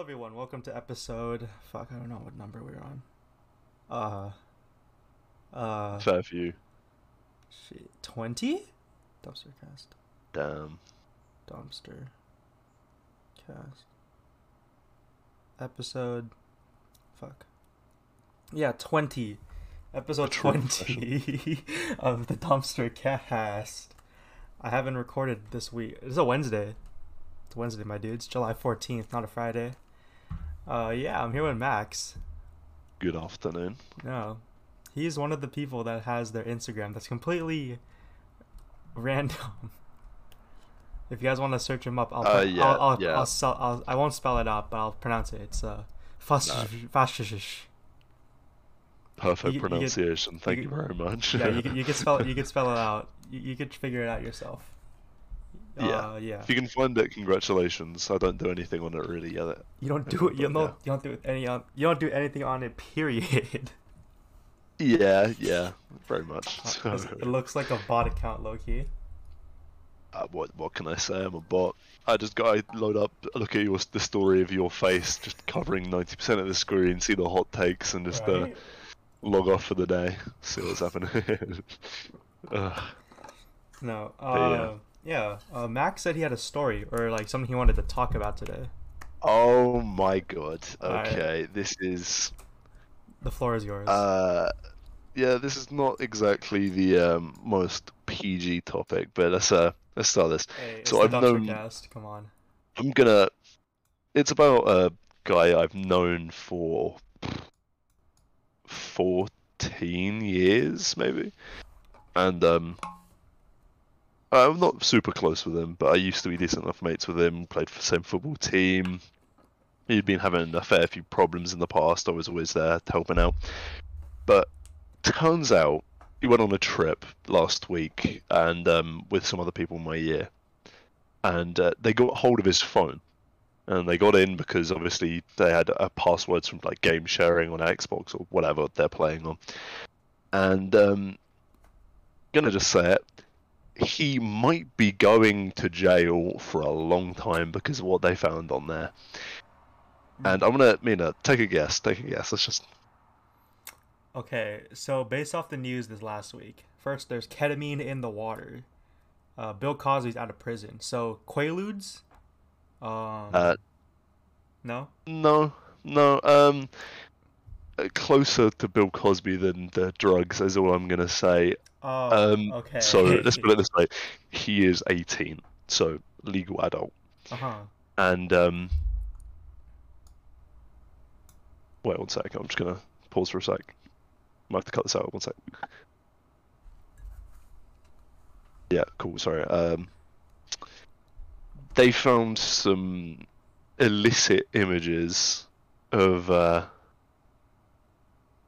everyone. Welcome to episode. Fuck, I don't know what number we're on. Uh. Uh. Fair few. Shit. 20? Dumpster cast. Damn. Dumpster cast. Episode. Fuck. Yeah, 20. Episode 20 of the Dumpster Cast. I haven't recorded this week. It's a Wednesday. It's Wednesday, my dudes. July 14th, not a Friday. Uh, yeah, I'm here with Max. Good afternoon. No. He's one of the people that has their Instagram that's completely random. If you guys want to search him up, I'll, Uh, I'll, yeah, I'll, I'll, yeah. I'll, spell, I'll I won't spell it out, but I'll pronounce it. It's uh, Nah. Perfect You- you get- pronunciation. Thank you you, very much. yeah, you, can- you can spell it. You can spell it out. You, you could figure it out yourself. Yeah. Uh, yeah. if you can find it, congratulations. I don't do anything on it really yet. You don't do it. You don't. yeah. You don't do any. On, you don't do anything on it. Period. Yeah, yeah, very much. So, it looks like a bot account, low key. uh, what what can I say? I'm a bot. I just got I load up, look at your the story of your face, just covering 90% of the screen, see the hot takes, and just uh, log off for the day. See what's happening. Ugh. No. Uh, yeah. Yeah, uh, Max said he had a story or like something he wanted to talk about today. Oh my god. Okay, this is The floor is yours. Uh, yeah, this is not exactly the um, most PG topic, but let's uh let's start this. hey, so I've known. Cast. Come on. I'm gonna. It's about a guy I've known for fourteen years, maybe, and um. I'm not super close with him, but I used to be decent enough mates with him. Played for the same football team. He'd been having a fair few problems in the past. I was always there helping out. But turns out he went on a trip last week and um, with some other people in my year, and uh, they got hold of his phone, and they got in because obviously they had uh, passwords from like game sharing on Xbox or whatever they're playing on, and um, gonna just say it. He might be going to jail for a long time because of what they found on there. And I'm gonna, Mina, take a guess. Take a guess. Let's just Okay, so based off the news this last week, first there's ketamine in the water. Uh, Bill Cosby's out of prison. So Quaaludes. Um. Uh, no. No, no. Um, closer to Bill Cosby than the drugs is all I'm gonna say. Oh. Um, okay. So let's put it this way: he is 18, so legal adult, Uh huh. and um. Wait one sec. I'm just gonna pause for a sec. Might have to cut this out. One sec. Yeah, cool. Sorry. Um, they found some illicit images of uh,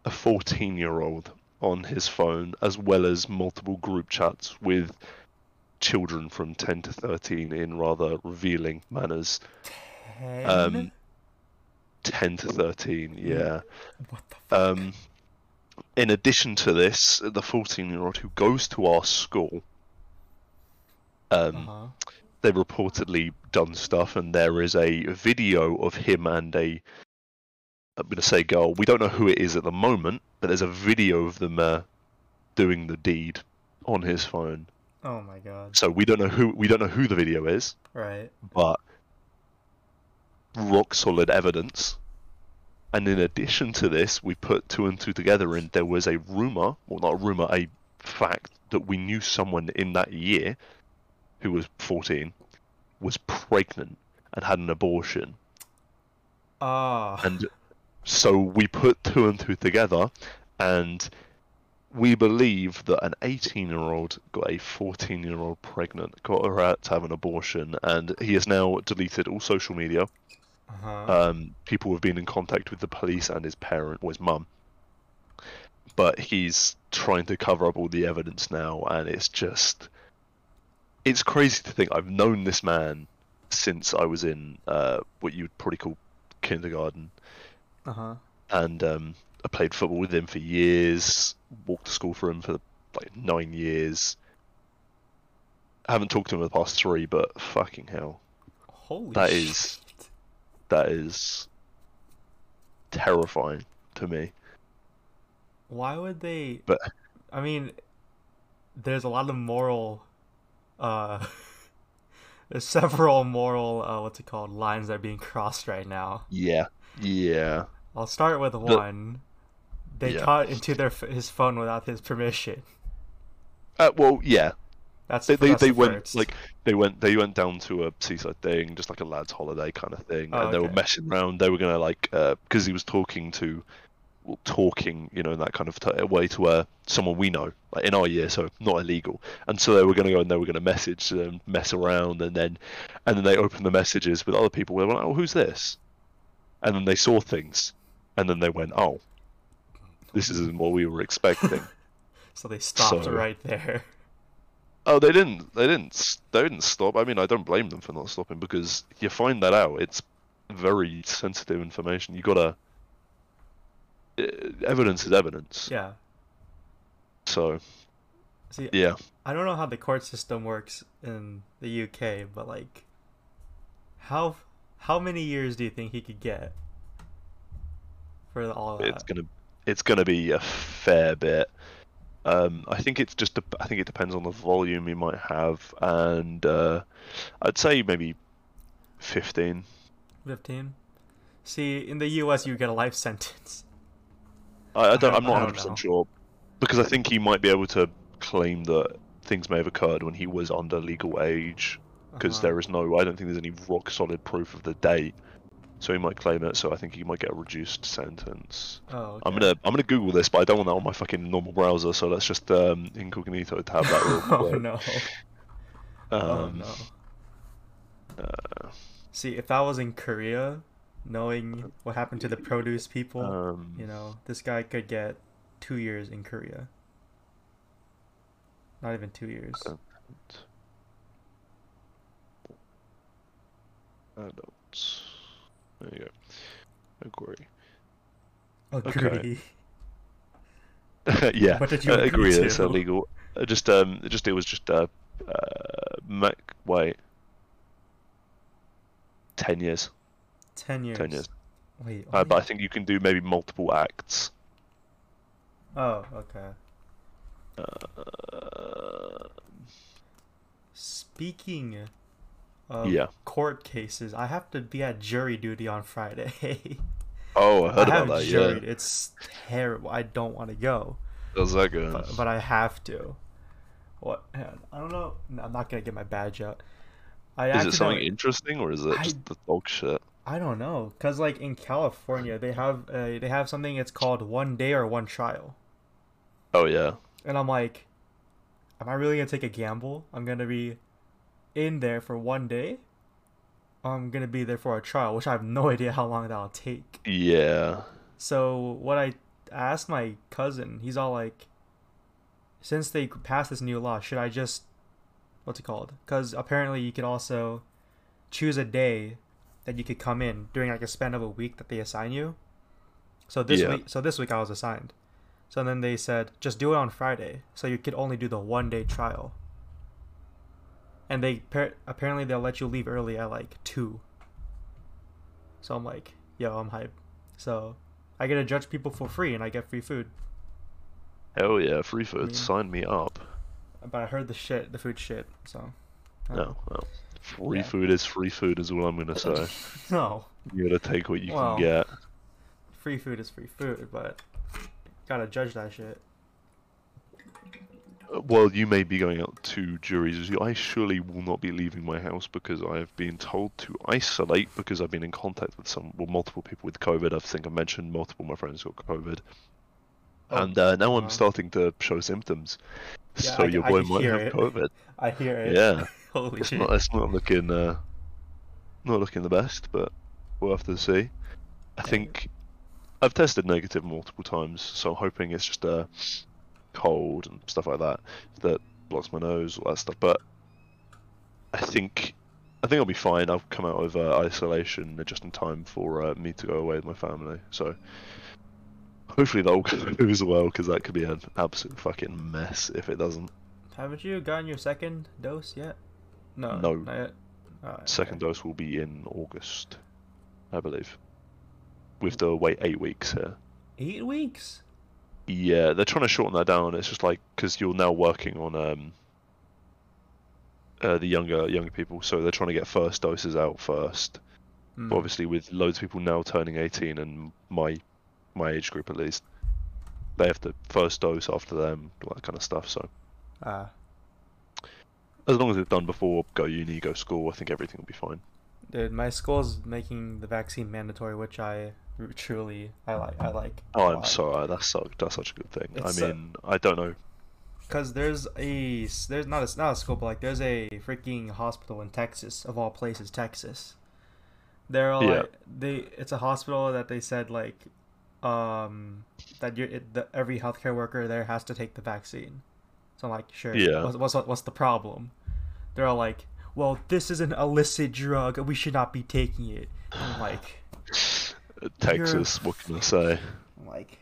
a 14 year old on his phone, as well as multiple group chats with children from 10 to 13 in rather revealing manners. Ten. Um, 10 to 13, yeah. what the fuck? Um, in addition to this, the 14 year old who goes to our school, um, uh huh. they've reportedly done stuff, and there is a video of him and a I'm going to say girl. We don't know who it is at the moment, but there's a video of them uh, doing the deed on his phone. Oh my god. So we don't know who we don't know who the video is, Right. but rock solid evidence. And in addition to this, we put two and two together, and there was a rumor, well, not a rumor, a fact that we knew someone in that year who was 14 was pregnant and had an abortion. Ah. And so we put two and two together, and we believe that an 18 year old got a 14 year old pregnant, got her out to have an abortion, and he has now deleted all social media. Uh huh. Um, people have been in contact with the police and his parent or his mum. But he's trying to cover up all the evidence now, and it's just. It's crazy to think I've known this man since I was in uh, what you'd probably call kindergarten Uh huh. and um, I played football with him for years. Walked to school for him for like nine years. I haven't talked to him in the past three, but fucking hell, Holy That shit. is- that is terrifying to me. Why would they? But- I mean, there's a lot of moral. Uh, there's several moral. Uh, what's it called? Lines that are being crossed right now. Yeah, yeah, I'll start with one. They Yeah. into their his phone without his permission. uh, well, yeah. That's They they, they the went first. like they went they went down to a seaside thing, just like a lads' holiday kind of thing, Oh, and they were messing around. They were gonna like because he was talking to, well, talking, you know, in that kind of t- way to uh, someone we know, like in our year, so not illegal. And so they were gonna go and they were gonna message them, mess around, and then and then they opened the messages with other people. They were like, oh, who's this? And then they saw things, and then they went, oh, this isn't what we were expecting. so they stopped so- right there. Oh, they didn't. They didn't. They didn't stop. I mean, I don't blame them for not stopping because you find that out. It's very sensitive information. You gotta. Evidence is evidence. Yeah. So See, yeah, I don't know how the court system works in the UK, but like, how how many years do you think he could get for all that? it's gonna it's gonna be a fair bit. Um, I think it's just. I think it depends on the volume you might have, and uh, I'd say maybe fifteen. Fifteen. See, in the US, you get a life sentence. I, I don't. don't- I'm not 100 percent sure because I think he might be able to claim that things may have occurred when he was under legal age because Uh-huh. there is no. I don't think there's any rock solid proof of the date, so he might claim it. So I think he might get a reduced sentence. Oh, I'm gonna I'm gonna Google this, but I don't want that on my fucking normal browser. So let's just um, incognito to have that real oh quick. no. Um, oh no. uh, See, if I was in Korea, knowing what happened to the produce people, um, you know, this guy could get two years in Korea. Not even two years. Adults. There you go. Agree. Agree. yeah, What did you uh, agree agree that it's illegal. Uh, just um, just it was just uh, uh, Mac. Wait, ten years. Ten years. Ten years. Wait. Uh, but I think you can do maybe multiple acts. Oh, okay. Uh, Speaking of Yeah. court cases, I have to be at jury duty on Friday. oh, I heard I about that. juried. Yeah, It's terrible. I don't want to go, how's that going? but, but I have to. What? man, I don't know. No, I'm not gonna get my badge out. I is it something interesting or is it I- just the dog shit? I don't know, cause like in California, they have uh, they have something. It's called one day or one trial, Oh yeah. and I'm like, am I really gonna take a gamble? I'm gonna be in there for one day. or I'm gonna be there for a trial, which I have no idea how long that'll take. Yeah. So what I asked my cousin, he's all like, since they passed this new law, should I just, what's it called? Because apparently you could also choose a day that you could come in during like a span of a week that they assign you. So this Yeah. week, so this week I was assigned. So then they said just do it on Friday, so you could only do the one day trial. And they par- apparently they'll let you leave early at like two. So I'm like, yo, I'm hype. So I get to judge people for free and I get free food. Hell yeah, free food. mean- Sign me up. But I heard the shit, the food shit. So I don't No, well, free Yeah. food is free food, is what I'm gonna say. no, You gotta take what you Well. can get. free food is free food, but gotta judge that shit. Well, you may be going out to juries. I surely will not be leaving my house because I have been told to isolate because I've been in contact with some, well, multiple people with COVID. I think I mentioned multiple of my friends got COVID, Oh, and uh, now I'm starting to show symptoms. Yeah, so I- your I boy can might have it. COVID. I hear it. Yeah, Holy it's shit. not. It's not looking. Uh, not looking the best, but we'll have to see. I think I've tested negative multiple times, so I'm hoping it's just a cold and stuff like that that blocks my nose, all that stuff. But I think I think I'll be fine. I'll come out of uh, isolation just in time for uh, me to go away with my family. So hopefully that'll go as well, because that could be an absolute fucking mess if it doesn't. Haven't you gotten your second dose yet? No. No. Not yet. Oh, okay. Second dose will be in August. I believe. With the wait eight weeks here. Eight weeks. Yeah, they're trying to shorten that down. It's just like because you're now working on um, uh, the younger younger people, so they're trying to get first doses out first. Mm. But obviously, with loads of people now turning 18 and my my age group at least, they have the first dose after them, all that kind of stuff. So Ah, as long as it's done before go uni, go school, I think everything will be fine. dude, my school's making the vaccine mandatory, which I truly I like. I like. Oh, I'm sorry. That's so that's such a good thing. It's, I uh, mean, I don't know. Cause there's a there's not a not a school, but like there's a freaking hospital in Texas of all places, Texas. They're all Yeah. like they it's a hospital that they said like, um, that you it, the, every healthcare worker there has to take the vaccine. So I'm like, sure. Yeah. What's, what's what's the problem? They're all like, well, this is an illicit drug. We should not be taking it. I'm like, Texas, what can I say? Like,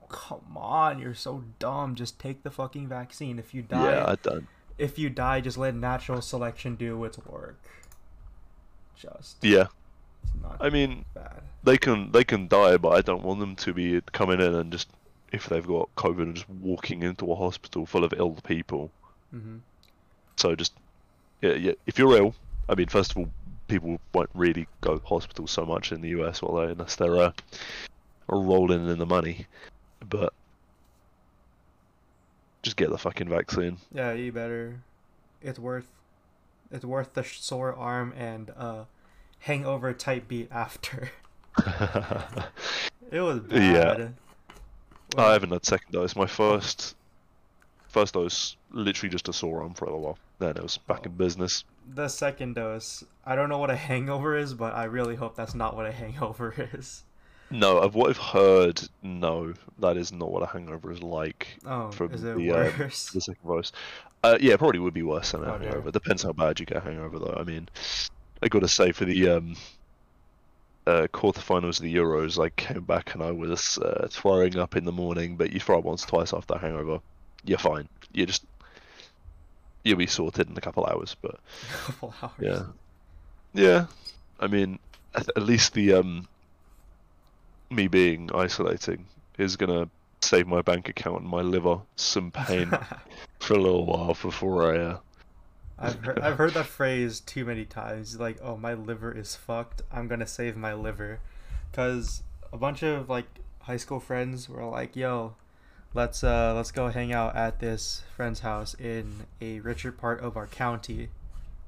oh, come on, you're so dumb. Just take the fucking vaccine. If you die, Yeah, I don't. if you die, just let natural selection do its work. Just Yeah, it's not I mean, bad. they can they can die, but I don't want them to be coming in and just if they've got COVID and just walking into a hospital full of ill people. hmm So just yeah, yeah. If you're ill, I mean, first of all, people won't really go to hospital so much in the US, they? Unless they're uh, rolling in the money. But just get the fucking vaccine. Yeah, you better. It's worth. It's worth the sore arm and uh, hangover type beat after. It was bad. Yeah. I haven't had second dose. My first first dose, literally just a sore arm for a little while. Then it was back in business. The second dose. I don't know what a hangover is, but I really hope that's not what a hangover is. No, of what I've heard, no, that is not what a hangover is like. Oh, From is it the, uh, worse? The second dose. Uh, yeah, probably would be worse than a Oh, dear. hangover. Depends how bad you get a hangover, though. I mean, I got to say for the um, uh, quarterfinals of the Euros, I came back and I was uh, throwing up in the morning. But you throw up once, twice after a hangover, you're fine. You're just you'll be sorted in a couple hours. But couple hours. yeah, yeah. I mean, at, at least the um, me being isolating is gonna save my bank account and my liver some pain for a little while before I. Uh, I've heard, I've heard that phrase too many times. Like, oh, my liver is fucked. I'm gonna save my liver, cause a bunch of like high school friends were like, yo, let's uh let's go hang out at this friend's house in a richer part of our county,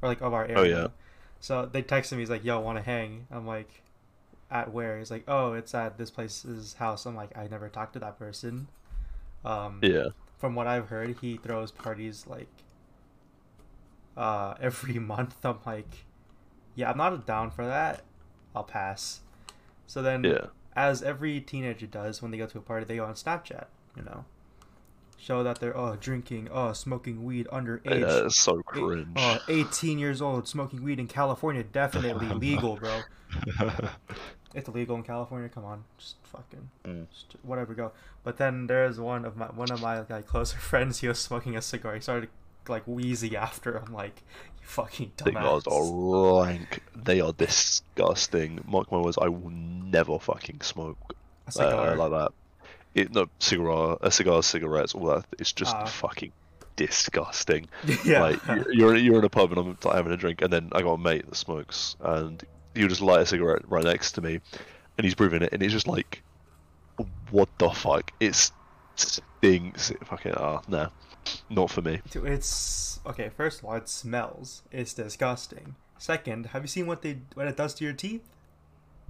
or like of our area. Oh, yeah. So they texted me. He's like, yo, want to hang? I'm like, at where? He's like, oh, it's at this place's house. I'm like, I never talked to that person. Um, yeah, from what I've heard, he throws parties like uh every month. I'm like, yeah, I'm not down for that. I'll pass. So then, yeah, as every teenager does when they go to a party, they go on Snapchat. You know, show that they're oh drinking, oh smoking weed underage. yeah. It's so cringe. oh, 18 years old, smoking weed in California, definitely legal, bro. It's illegal in California. Come on, just fucking Mm. just whatever. Go. But then there's one of my one of my like closer friends. He was smoking a cigar. He started like wheezy after. I'm like, you fucking Cigars dumbass. are rank. They are disgusting. Mark my words, I will never fucking smoke uh, like that. It no cigar, a cigar, cigarettes, all that. It's just Ah. fucking disgusting. yeah. Like you- you're you're in a pub and I'm like, having a drink, and then I got a mate that smokes, and he'll just light a cigarette right next to me, and he's breathing it, and it's just like, what the fuck? It stinks. It fucking ah, nah, not for me. It's okay. First of all, it smells. It's disgusting. Second, have you seen what they what it does to your teeth?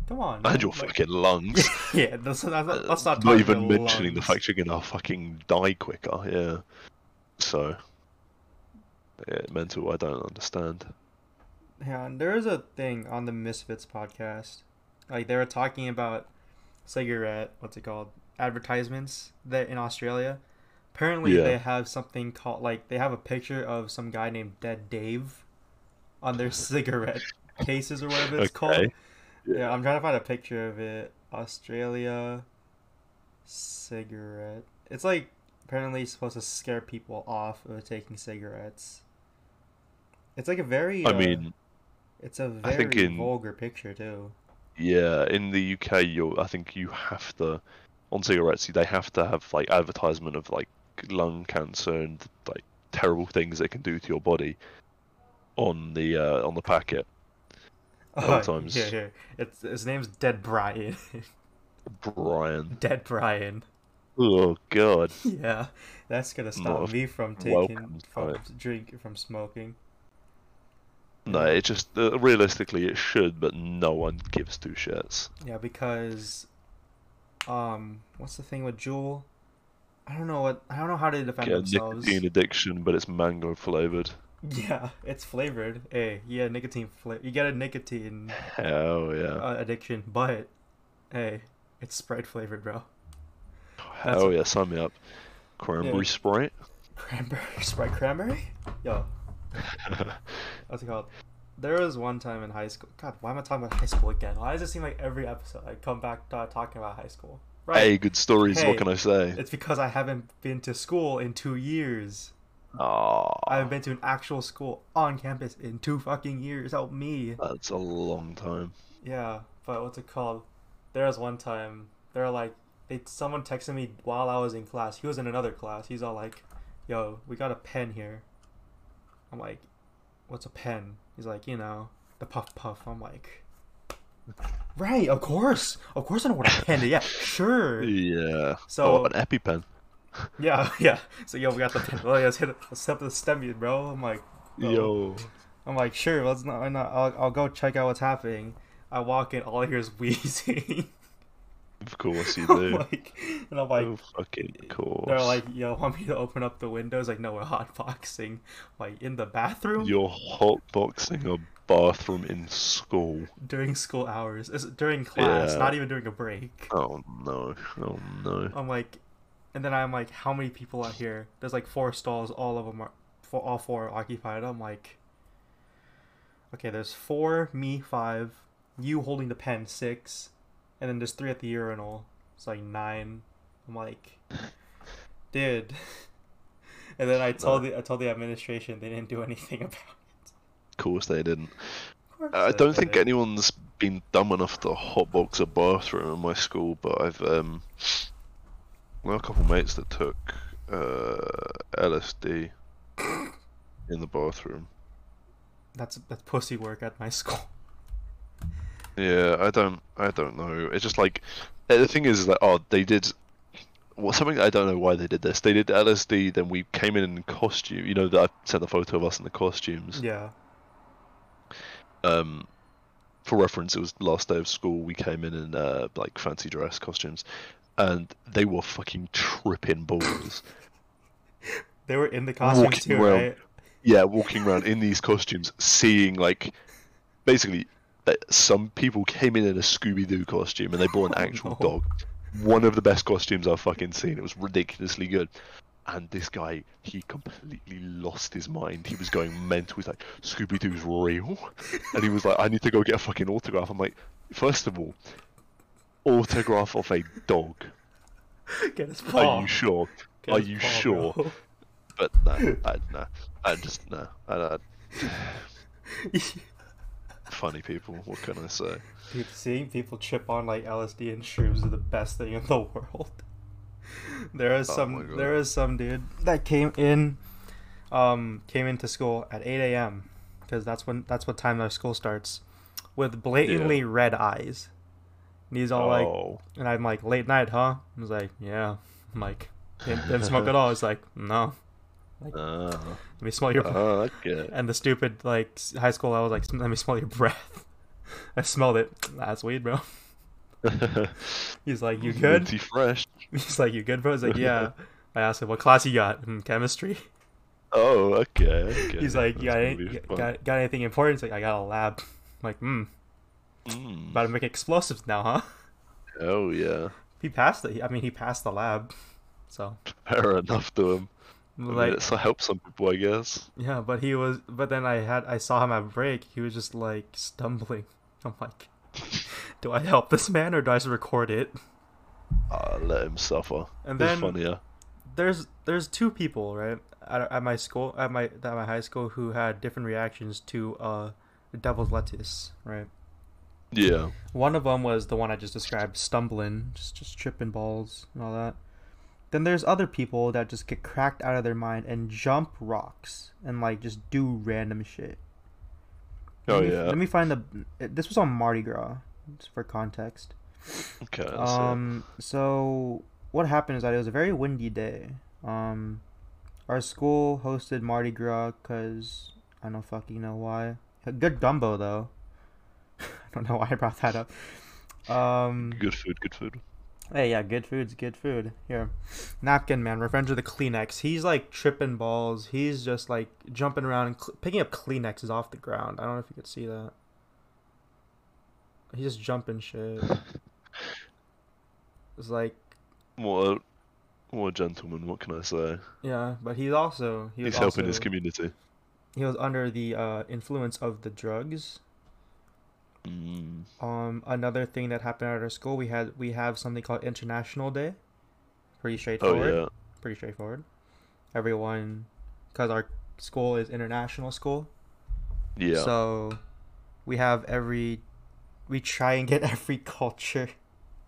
Come on. And man, your like- fucking lungs. yeah, that's, that's, not- let's not not even mentioning the fact you're gonna fucking die quicker. Yeah. So. Yeah, mental. I don't understand. Yeah, and there is a thing on the Misfits podcast. Like they were talking about cigarette, what's it called? Advertisements that in Australia. Apparently Yeah. they have something called like they have a picture of some guy named Dead Dave on their cigarette cases or whatever it's called. Yeah, I'm trying to find a picture of it. Australia cigarette. It's like apparently supposed to scare people off of taking cigarettes. It's like a very I uh, mean, it's a I very in- vulgar picture too. Yeah, in the UK, you I think you have to on cigarettes. They have to have like advertisement of like lung cancer and like terrible things they can do to your body on the uh, on the packet. Oh, times. Yeah, yeah. It's his name's Dead Brian. Brian. Dead Brian. Oh God. Yeah, that's gonna stop Not me from taking from drink from smoking. No, it just uh, realistically it should, but no one gives two shits. Yeah, because um, what's the thing with Juul? I don't know what I don't know how they defend Yeah, themselves. nicotine addiction, but it's mango flavored. Yeah, it's flavored. Hey, yeah, nicotine flavor. You get a nicotine Oh yeah. uh, addiction, but hey, it's Sprite flavored, bro. that's a- yeah, sign me up. Cranberry Yeah. Sprite. Cranberry Sprite cranberry? Yo, what's it called? There was one time in high school. God, why am I talking about high school again? Why does it seem like every episode I come back to talking about high school? Right. Hey, good stories. Hey. What can I say? It's because I haven't been to school in two years. I haven't been to an actual school on campus in two fucking years. Help me. that's a long time. Yeah, but what's it called? There was one time they're like, they someone texted me while I was in class. He was in another class. He's all like, "Yo, we got a pen here." I'm like, "What's a pen?" He's like, "You know, the puff puff." I'm like, "Right, of course, of course I know what a pen is. Yeah, sure." Yeah. So- oh, an EpiPen. Yeah, yeah. So yo, we got the pen. Oh, yeah, let's hit it. Let's step the stem, bro. I'm like, oh. Yo. I'm like, sure, let's not. Why not? I'll, I'll go check out what's happening. I walk in, all I hear is wheezing. Of course you I'm do. like, and I'm like, oh, fucking course. they're like, yo, want me to open up the windows? Like, no, we're hotboxing. Like in the bathroom You're hotboxing a bathroom in school. during school hours. It's during class, Yeah. not even during a break. Oh no. Oh no. I'm like, and then I'm like, how many people are here? There's like four stalls. All of them are, for all four are occupied. I'm like, okay, there's four, me five, you holding the pen six, and then there's three at the urinal. It's like nine. I'm like, dude. And then I told the I told the administration they didn't do anything about it. Of course they didn't. Course I they don't think anyone's been dumb enough to hotbox a bathroom in my school, but I've um, well, a couple mates that took uh, LSD in the bathroom. That's that's pussy work at my school. Yeah, I don't, I don't know. It's just like uh, the thing is, is like, oh, they did. Well, something I don't know why they did this. They did LSD, then we came in in costume. You know that I sent the photo of us in the costumes. Yeah. um for reference it was last day of school we came in in uh, like fancy dress costumes and they were fucking tripping balls. They were in the costume Walking too, around. right? yeah walking around in these costumes seeing like basically uh, some people came in in a scooby-doo costume and they brought an Oh, actual no. dog. One of the best costumes i've fucking seen. It was ridiculously good. And this guy he completely lost his mind. He was going mental. He's like scooby-doo's real. And he was like i need to go get a fucking autograph. I'm like first of all autograph of a dog Get his paw. are you sure Get are you paw, sure bro. but no i no i just no I, I, funny people what can i say Dude, seeing people chip on like LSD and shrooms is the best thing in the world. There is Oh some there is some dude that came in um came into school at 8 a.m. because that's when that's what time our school starts with blatantly red eyes. And he's all like oh and I'm like late night, huh? I was like, yeah. I'm like didn't, didn't smoke at all. He's like, no. uh, Let me smell your uh, okay and the stupid like high school I was like, let me smell your breath. I smelled it. That's weed, bro. He's like, you good? Minty fresh He's like, you good, bro? He's like, yeah. I asked him, what class you got? "Hmm, chemistry. oh okay, okay. He's like, you got, any, gonna be you fun. got, got anything important? He's like, I got a lab. I'm like, hmm, Mm, about to make explosives now, huh? oh yeah He passed it. I mean, he passed the lab. So, fair enough to him I mean, like, it's help some people i guess yeah, but he was, but then I had, I saw him at break. He was just like stumbling. I'm like, do I help this man or do I just record it? uh, let him suffer And it's then funnier there's there's two people right at, at my school at my at my high school who had different reactions to uh devil's lettuce right Yeah. One of them was the one I just described, stumbling, just just tripping balls and all that. Then there's other people that just get cracked out of their mind and jump rocks and like just do random shit. Oh let me, yeah. Let me find the. This was on Mardi Gras, just for context. Okay. Um. So what happened is that it was a very windy day. Um, our school hosted Mardi Gras because I don't fucking know why. Good gumbo though. I don't know why I brought that up. Um. Good food. Good food. Hey, yeah, good food's good food. Here, napkin man, Revenge of the Kleenex. He's like tripping balls. He's just like jumping around and cl- picking up Kleenexes off the ground. I don't know if you could see that. He's just jumping shit. It's like, What a, what a gentleman. What can I say? yeah, but he's also he was He's helping his community. He was under the uh, influence of the drugs. Mm. Um, another thing that happened at our school, we had we have something called International Day. Pretty Oh straightforward. yeah. pretty straightforward. Everyone, because our school is international school, Yeah. so we have every, we try and get every culture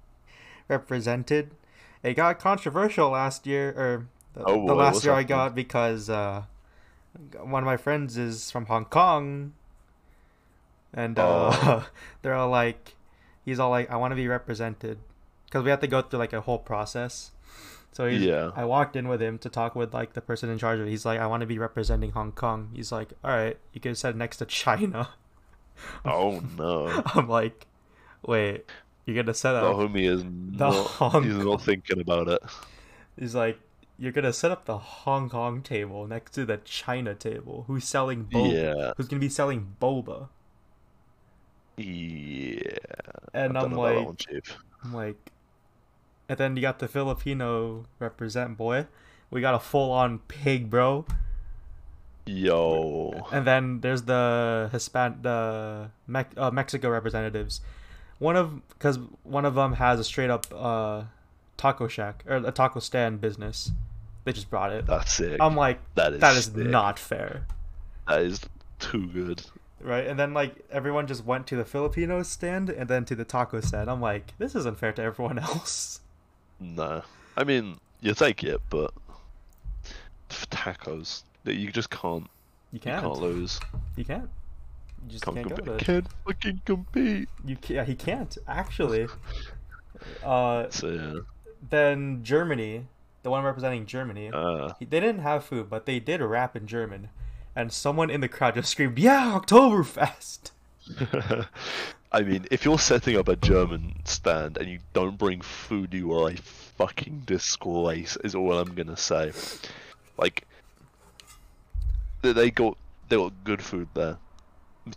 represented. It got controversial last year, or the, Oh, the boy, last year I got because uh, one of my friends is from Hong Kong, and uh, Oh. they're all like, he's all like, I want to be represented, because we have to go through like a whole process. So he's, Yeah. I walked in with him to talk with like the person in charge of it. He's like, I want to be representing Hong Kong. He's like, all right, you can sit next to China. oh no. I'm like, wait, you're gonna set up The homie is not. Hong He's not thinking about it. He's like, you're gonna set up the Hong Kong table next to the China table. Who's selling boba? Yeah. Who's gonna be selling boba? Yeah. And I I'm don't know about that like, one, Chief. I'm like, and then you got the Filipino represent boy. We got a full on pig, bro. Yo. And then there's the Hispan the Mex- uh, Mexico representatives. One of because one of them has a straight up uh, taco shack or a taco stand business. They just brought it. That's sick. I'm like, that is that is sick. not fair, That is too good. Right? And then like everyone just went to the Filipino stand and then to the taco stand. I'm like, this isn't fair to everyone else. No. I mean, you take it, but for tacos, that you just can't. You You can't. can't lose. You can't. You just Can't can't go compete. it. Can't fucking compete. You can't. He can't actually. Uh, So yeah. then Germany, the one representing Germany, Uh, they didn't have food, but they did rap in German, and someone in the crowd just screamed, "Yeah, Oktoberfest!" I mean, if you're setting up a German stand and you don't bring food, you are a fucking disgrace. Is all I'm gonna say. Like, they, they got they got good food there.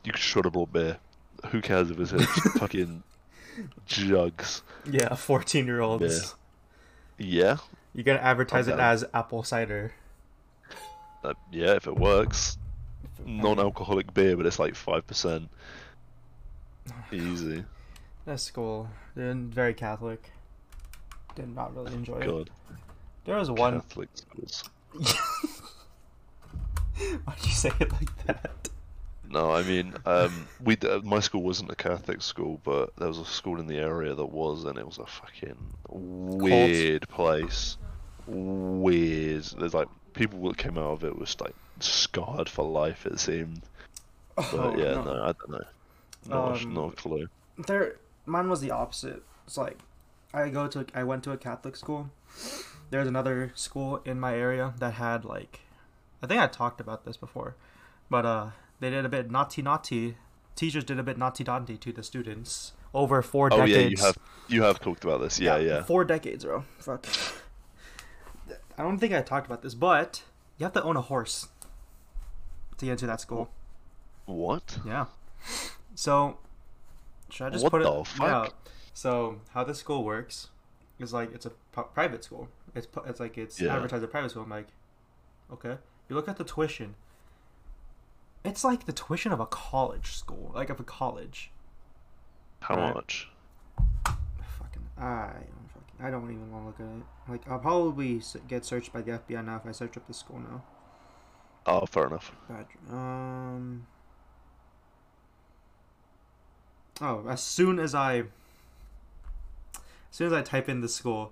You should have brought beer. Who cares if it's it's fucking jugs? Yeah, fourteen-year-olds. Yeah, You're gonna advertise it as apple cider. Uh, yeah. If it works, non-alcoholic beer, but it's like five percent. Easy. That's school. They're very Catholic. Did not really enjoy it. God, There was one. Catholic schools. Why'd you say it like that? No, I mean, um, we d- my school wasn't a Catholic school, but there was a school in the area that was, and it was a fucking weird place. Weird. There's like people that came out of it was like scarred for life. It seemed. But Oh, yeah, no. no. I don't know. No, Um, no clue. there mine was the opposite it's like i go to i went to a catholic school there's another school in my area that had like i think i talked about this before but uh they did a bit naughty naughty teachers did a bit naughty naughty to the students over four Oh decades Oh yeah, you have you have talked about this. Yeah, yeah. four decades bro fuck i don't think i talked about this but you have to own a horse to get into that school What? yeah. So, should I just What put it? the fuck? Yeah. So how this school works is like it's a p- private school. It's pu- it's like it's Yeah. advertised a private school. I'm like, okay. You look at the tuition. It's like the tuition of a college school, like of a college. How Right. much? Fucking, I I don't even want to look at it. Like I'll probably get searched by the FBI now if I search up the school now. Oh, fair enough. Um. Oh, as soon as I, as soon as I type in the school,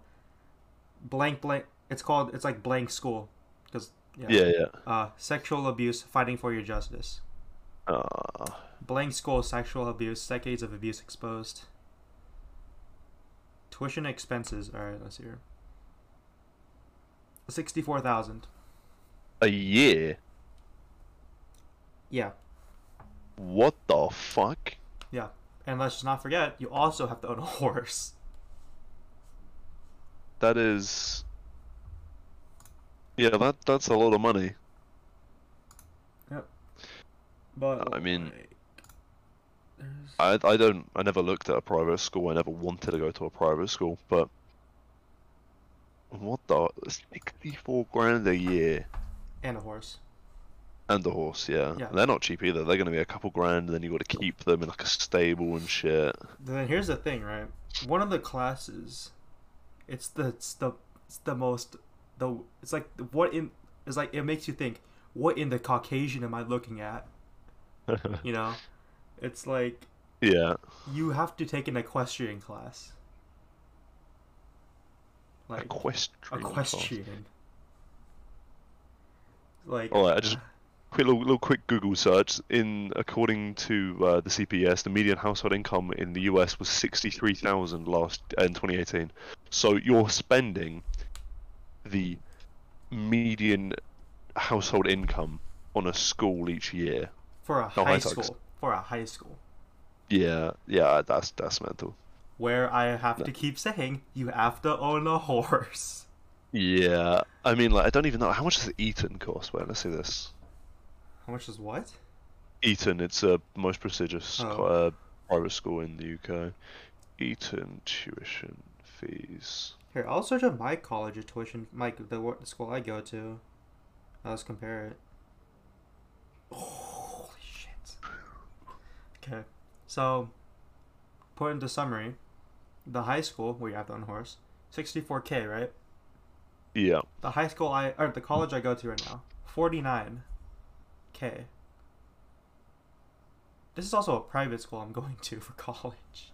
blank blank. It's called. It's like blank school, because yeah. Yeah, yeah. Uh, sexual abuse, fighting for your justice. Uh, Blank school, sexual abuse, decades of abuse exposed. Tuition expenses. All right, let's see here. Sixty-four thousand. a year. Yeah, What the fuck? yeah. And let's just not forget, you also have to own a horse. That is. Yeah, that that's a lot of money. Yep. But I mean- I I don't I never looked at a private school. I never wanted to go to a private school, but what the sixty four grand a year and a horse. and a horse, yeah. Yeah. They're not cheap either. They're gonna be a couple grand, and then you got to keep them in like a stable and shit. Then here's the thing, right? One of the classes, it's the it's the it's the most the it's like what in it's like it makes you think what in the Caucasian am I looking at? You know, it's like yeah. you have to take an equestrian class. Like Equestrian. class. equestrian. Like All right, I just quick little, little quick Google search. In according to uh, the CPS, the median household income in the US was sixty three thousand last in twenty eighteen. So you're spending the median household income on a school each year. for a no, high high school, for a high school, Yeah, yeah, that's that's mental. where I have to keep saying you have to own a horse. Yeah, I mean, like, I don't even know how much does Eton cost. Wait, let's see this. How much is what? Eton, it's a most prestigious Oh. uh, private school in the UK. Eton tuition fees. Here, I'll search up my college tuition, my the, the school I go to. Let's compare it. Shit. Okay, so put into summary, the high school where you have own horse, sixty-four k, right? Yeah, The high school I or the college I go to right now, forty-nine k. This is also a private school I'm going to for college.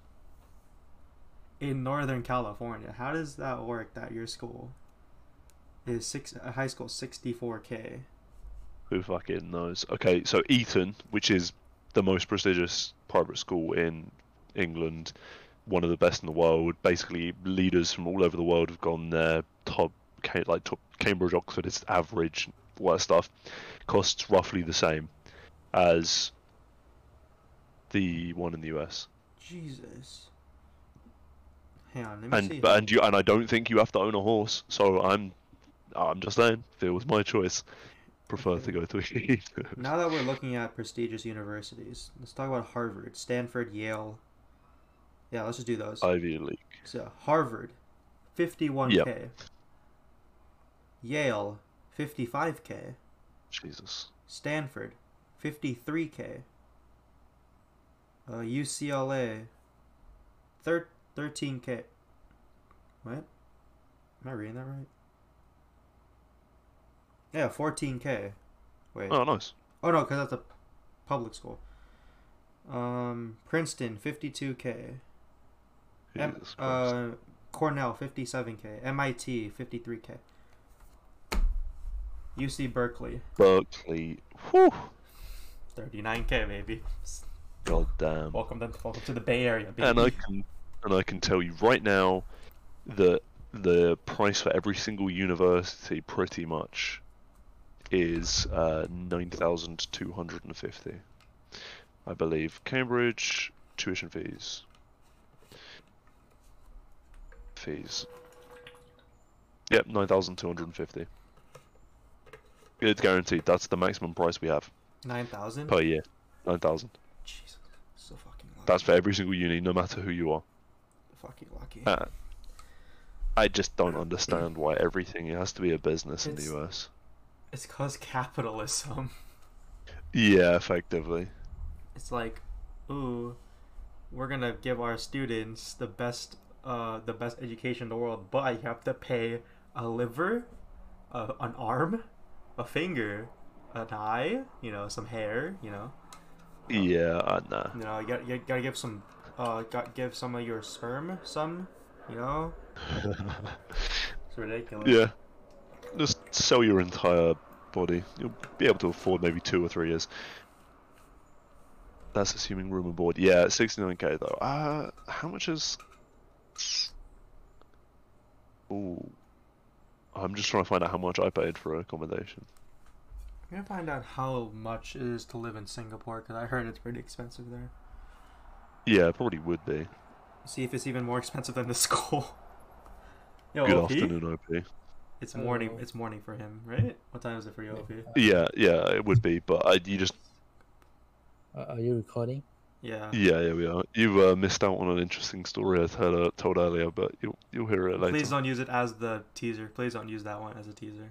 In Northern California, how does that work? That your school is six a high school sixty-four k. who fucking knows? Okay, so Eton, which is the most prestigious private school in England, one of the best in the world. Basically, leaders from all over the world have gone there. Top, like top Cambridge, Oxford it's average. All that stuff costs roughly the same as the one in the US. Jesus. Hang on, let me see. And but and you and I don't think you have to own a horse. So I'm, I'm just saying, if it was my choice, prefer to go to. Now that we're looking at prestigious universities, let's talk about Harvard, Stanford, Yale. Yeah, let's just do those. Ivy League. So Harvard, fifty-one k. Yale, fifty-five k. Jesus. Stanford, fifty-three k. Uh, UCLA, thir- thirteen k. What? Am I reading that right? Yeah, fourteen k. Wait. Oh, nice. Oh no, because that's a public school. Um, Princeton, fifty-two k. M- Jesus Christ. uh, Cornell, fifty-seven k. MIT, fifty-three k. UC Berkeley, Berkeley. Whew. thirty-nine k, baby. God damn. Welcome them to welcome to the Bay Area, baby. And I can and I can tell you right now that the price for every single university pretty much is uh, nine thousand two hundred and fifty. I believe Cambridge tuition fees. Fees. Yep, nine thousand two hundred and fifty. It's guaranteed. That's the maximum price we have Nine thousand. per year. Nine thousand. Jesus, so fucking lucky. That's for every single uni, no matter who you are. fucking lucky. Uh, I just don't understand why everything has to be a business in the US. It's cause capitalism. Yeah, effectively. It's like, ooh, we're gonna give our students the best, uh, the best education in the world, but you have to pay a liver, uh, an arm, a finger, an eye, you know, some hair, you know, Yeah, I know. you know, you gotta, you gotta give some uh, got give some of your sperm, some, you know, it's ridiculous. yeah. Just sell your entire body. You'll be able to afford maybe two or three years. That's assuming room and board. Yeah, 69k though. Uh, how much is. Ooh. I'm just trying to find out how much I paid for accommodation. I'm gonna find out how much it is to live in Singapore because I heard it's pretty expensive there. Yeah, it probably would be. See if it's even more expensive than the school. Yo, Good OP? afternoon, OP. It's morning. Hello. It's morning for him, right? What time is it for you, OP? Yeah, yeah, it would be, but I, you just. Uh, are you recording? Yeah. Yeah, yeah, we are. You uh, missed out on an interesting story I told, uh, told earlier, but you'll, you'll hear it later. Please don't use it as the teaser. Please don't use that one as a teaser.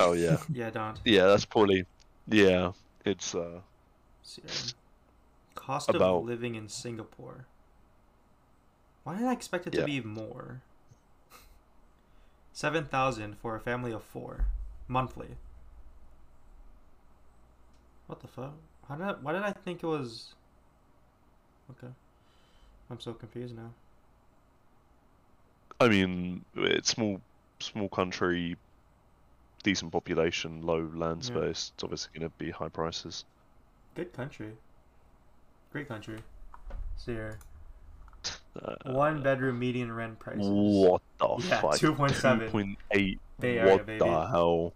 Oh, yeah. Yeah, don't. Yeah, that's probably. Yeah, it's. uh See, Cost of About- living in Singapore. Why did I expect it to Yeah. be more? Seven thousand for a family of four, monthly. What the fuck? How did I, why did I think it was? Okay, I'm so confused now. I mean, it's small, small country, decent population, low land Yeah. space. It's obviously going to be high prices. Good country. Great country. See here. Uh, One bedroom median rent prices. What the Yeah, fuck? 2.7. 2.8. Bay Area, what baby. the hell?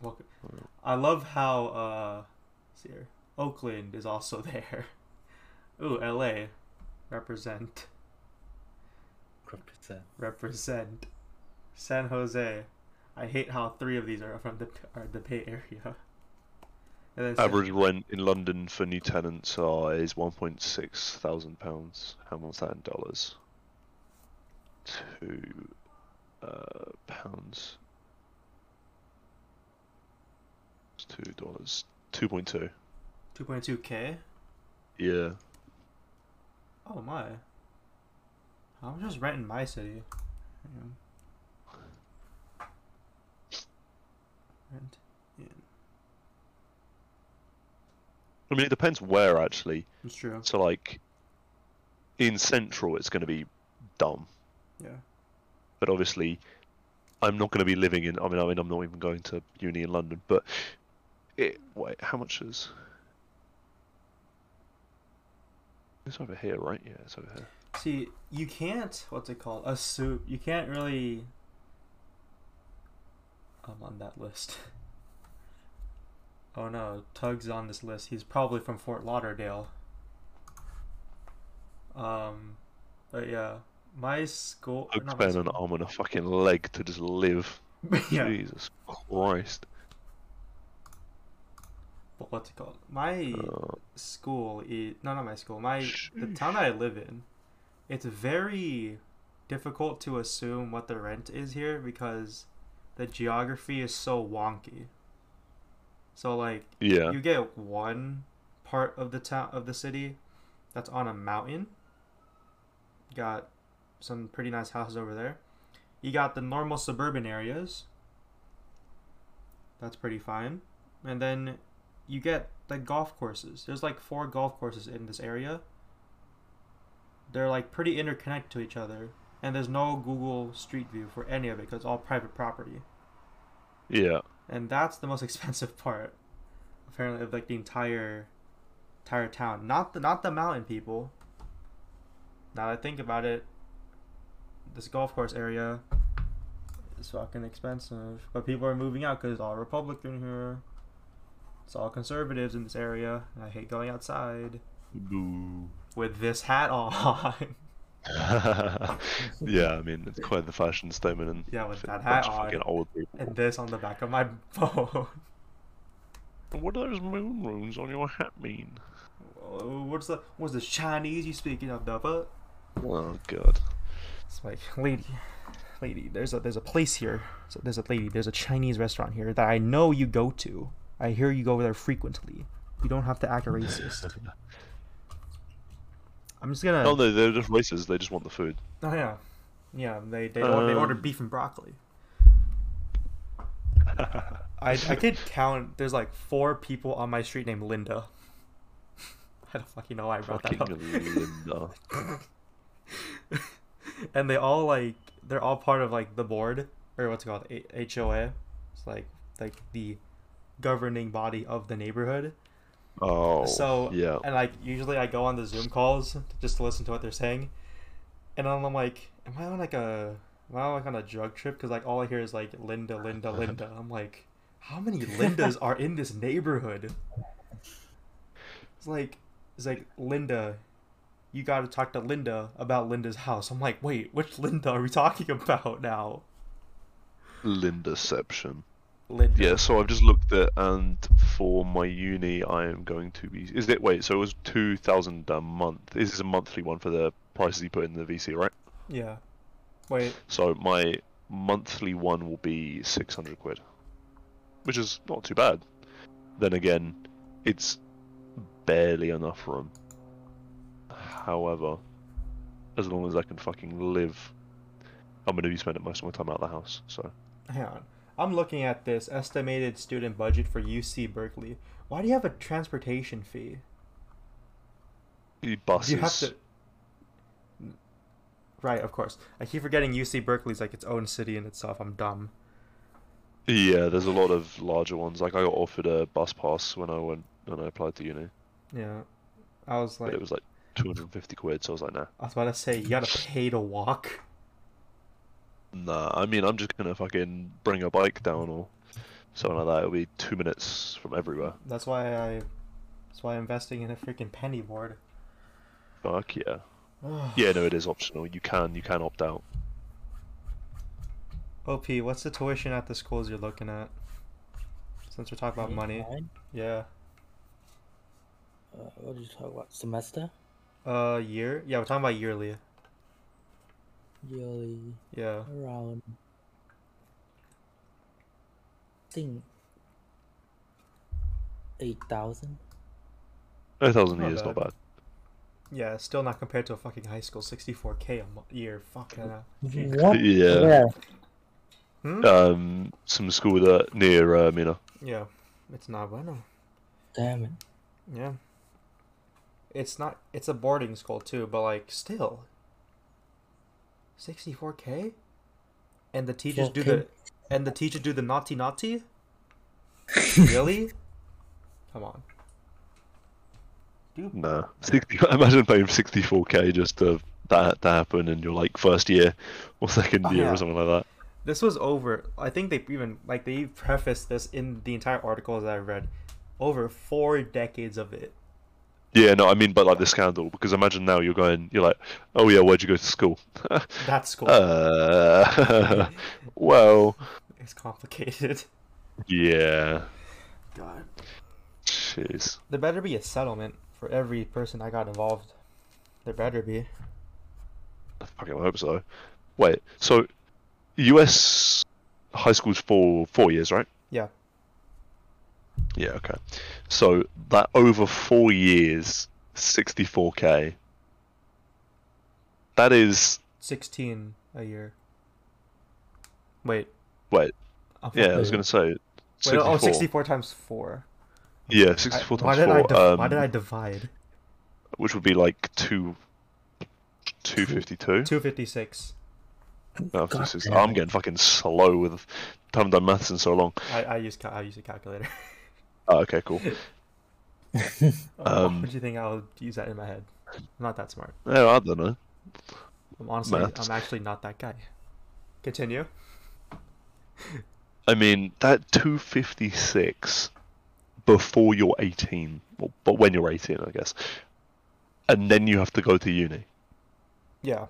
Well, I love how uh see here. Oakland is also there. Ooh, LA. Represent. Represent. Represent. San Jose. I hate how three of these are from the are the Bay Area. And then San- Average rent in London for new tenants are is 1.6 thousand pounds. How much is that in dollars? Two uh, pounds. It's two dollars. Two point two. 2.2k. Yeah. Oh my. I'm just renting my city? Hang on. Rent in. I mean, it depends where actually. It's true. So like, in central, it's going to be dumb. Yeah. But obviously, I'm not going to be living in. I mean, I mean, I'm not even going to uni in London. But it. Wait, how much is? It's over here, right? Yeah, it's over here. See, you can't. What's it called? A Assume you can't really. I'm on that list. Oh no, Tug's on this list. He's probably from Fort Lauderdale. Um, but yeah, my school. My spend an arm and a fucking leg to just live. yeah, Jesus Christ. but what's it called? My Uh, school is no, not my school. My the town that I live in. It's very difficult to assume what the rent is here because the geography is so wonky. So like yeah. you get one part of the town of the city that's on a mountain. Got some pretty nice houses over there. You got the normal suburban areas. That's pretty fine. And then you get the golf courses. There's like four golf courses in this area. They're like pretty interconnected to each other. And there's no Google Street View for any of it because it's all private property Yeah. And that's the most expensive part apparently of like the entire entire town. Not the not the mountain people. Now that i think about it this golf course area is fucking expensive. But people are moving out because it's all republican here. It's all conservatives in this area and i hate going outside. Boo. with this hat on yeah, I mean, it's quite the fashion statement, and Yeah, with that hat on. old people. and this on the back of my phone What do those moon runes on your hat mean? What's the what's the chinese you speaking of fuck Oh god. It's like, lady, lady, there's a there's a place here. So there's a lady, there's a Chinese restaurant here that I know you go to. I hear you go there frequently. You don't have to act racist. I'm just gonna. Oh no, they're just racist. They just want the food. Oh yeah, yeah. They they, or, they Um. ordered beef and broccoli. I I could count. There's like four people on my street named Linda. I don't fucking know why I brought that Fucking up. Linda. and they all like they're all part of like the board or what's it called A- HOA. It's like like the governing body of the neighborhood. Oh, so yeah. and like usually I go on the Zoom calls just to listen to what they're saying, and then I'm like, am I on like a am I on like on a drug trip? Because like all I hear is like Linda, Linda, Linda. I'm like, how many Lindas are in this neighborhood? It's like it's like Linda, you got to talk to Linda about Linda's house. I'm like, wait, which Linda are we talking about now? Lindaception. Linda. Yeah, so I've just looked at, and for my uni, I am going to be. Is it wait? So it was two thousand a month. This is a monthly one for the prices you put in the VC, right? Yeah. Wait. So my monthly one will be six hundred quid, which is not too bad. Then again, it's barely enough room. However, as long as I can fucking live, I'm going to be spending most of my time out of the house. So Hang on. I'm looking at this estimated student budget for UC Berkeley. Why do you have a transportation fee? the buses. you have to. Right, of course. I keep forgetting UC Berkeley's like its own city in itself. I'm dumb. Yeah, there's a lot of larger ones. Like I got offered a bus pass when I went when I applied to uni, Yeah. I was like. but like, it was like 250 quid. So I was like, nah, I was about to say, you gotta pay to walk. Nah. I mean, I'm just gonna fucking bring a bike down or something like that. It'll be two minutes from everywhere. That's why I. That's why I'm investing in a freaking penny board. Fuck yeah. Yeah, no, it is optional. You can you can opt out. OP, what's the tuition at the schools you're looking at? Since we're talking about money. Fine. Yeah. Uh, what did you talk about? Semester? Uh, year? Yeah, we're talking about yearly. Yearly Yeah. around. I think eight thousand. Eight thousand A thousand Not years, not bad. bad. Yeah, still not compared to a fucking high school. 64k a year. Fucking hell. What? Yeah. Where? Hmm? Um, some school that near uh, Mina. Yeah. It's not bueno. Damn it. Yeah. It's not. It's a boarding school too, but like still. 64k. And the teachers do the, and the teachers do the naughty naughty. really? Come on. Dude, Nah, 60, imagine paying 64k just to that to happen in your like first year or second Oh, year yeah. or something like that. this was over. I think they even like they prefaced this in the entire articles I read. Over four decades of it. Yeah, no, I mean, but like the scandal, because imagine now you're going, you're like, oh yeah, where'd you go to school? That's cool. uh, well, it's complicated. yeah, God. jeez. There better be a settlement for every person I got involved. There better be. I fucking hope so. Wait, so U.S. high school's four four years, right? Yeah. Yeah. Okay. So that over four years, 64k. That is 16 a year. Wait. wait. I'm Yeah, I fucking- was gonna say. Wait, 64. oh, 64 times 4. Yeah, I- 64 why times did I four. um, why did I divide? which would be like two, two fifty two. 256. No, is- I'm getting fucking slow with. Haven't done maths in so long. I, I use I use a calculator. Oh, okay, cool. Oh, Um, what do you think I'll use that in my head? I'm not that smart. Yeah, I don't know. I'm honestly Maths. I'm actually not that guy. Continue. I mean that two fifty six before you're eighteen, well, but when you're eighteen, I guess, and then you have to go to uni, Yeah.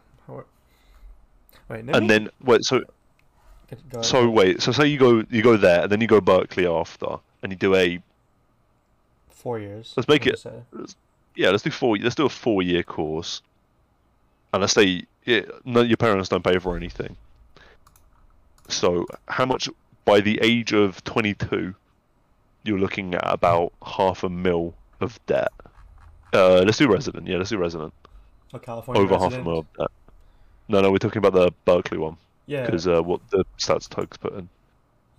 Wait, let and then wait. So go- so wait. So say you go you go there, and then you go Berkeley after, and you do a 4 years. Let's make it- yeah. Let's do four. Let's do a four year course, and let's say yeah, no, your parents don't pay for anything. So how much by the age of twenty two, you're looking at about half a mil of debt. Uh, let's do resident. Yeah, let's do resident. California Over half a mil of debt. No, no, we're talking about the Berkeley one Yeah. because uh, what the stats Tugs put in.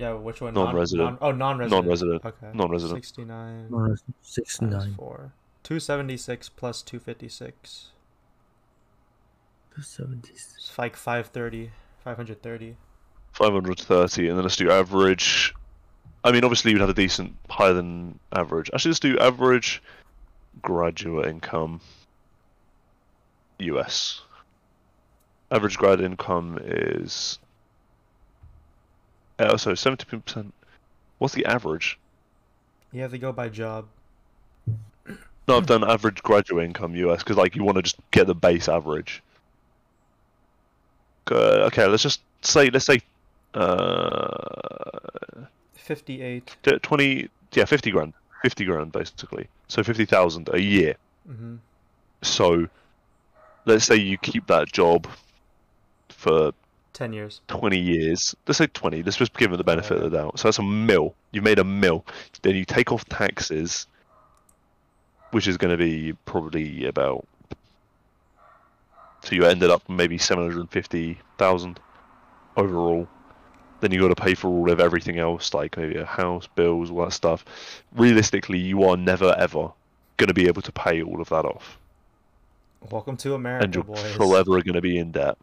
Yeah, which one? Non-resident. Non, oh, non-resident. Non-resident. Okay. Non-resident. 69 Or times 69. 4. Two seventy six plus two fifty six. Seventies. It's like 530, 530. 530, and then let's do average. I mean, obviously, you'd have a decent higher than average. Actually, let's do average graduate income US. Average grad income is. Uh, so 70%. What's the average? You have to go by job. No, I've done average graduate income US because, like, you want to just get the base average. Uh, okay, let's just say, let's say, uh, 58. 20, yeah, 50 grand. 50 grand, basically. So 50,000 a year. Mm-hmm. So, let's say you keep that job for 10 years. 20 years. Let's say 20. Let's just give it the benefit of the doubt. So that's a mil. You made a mil. Then you take off taxes, which is going to be probably about. So you ended up maybe 750,000 overall. Then you got to pay for all of everything else, like maybe a house, bills, all that stuff. Realistically, you are never ever going to be able to pay all of that off, Welcome to America, and you're boys. forever going to be in debt.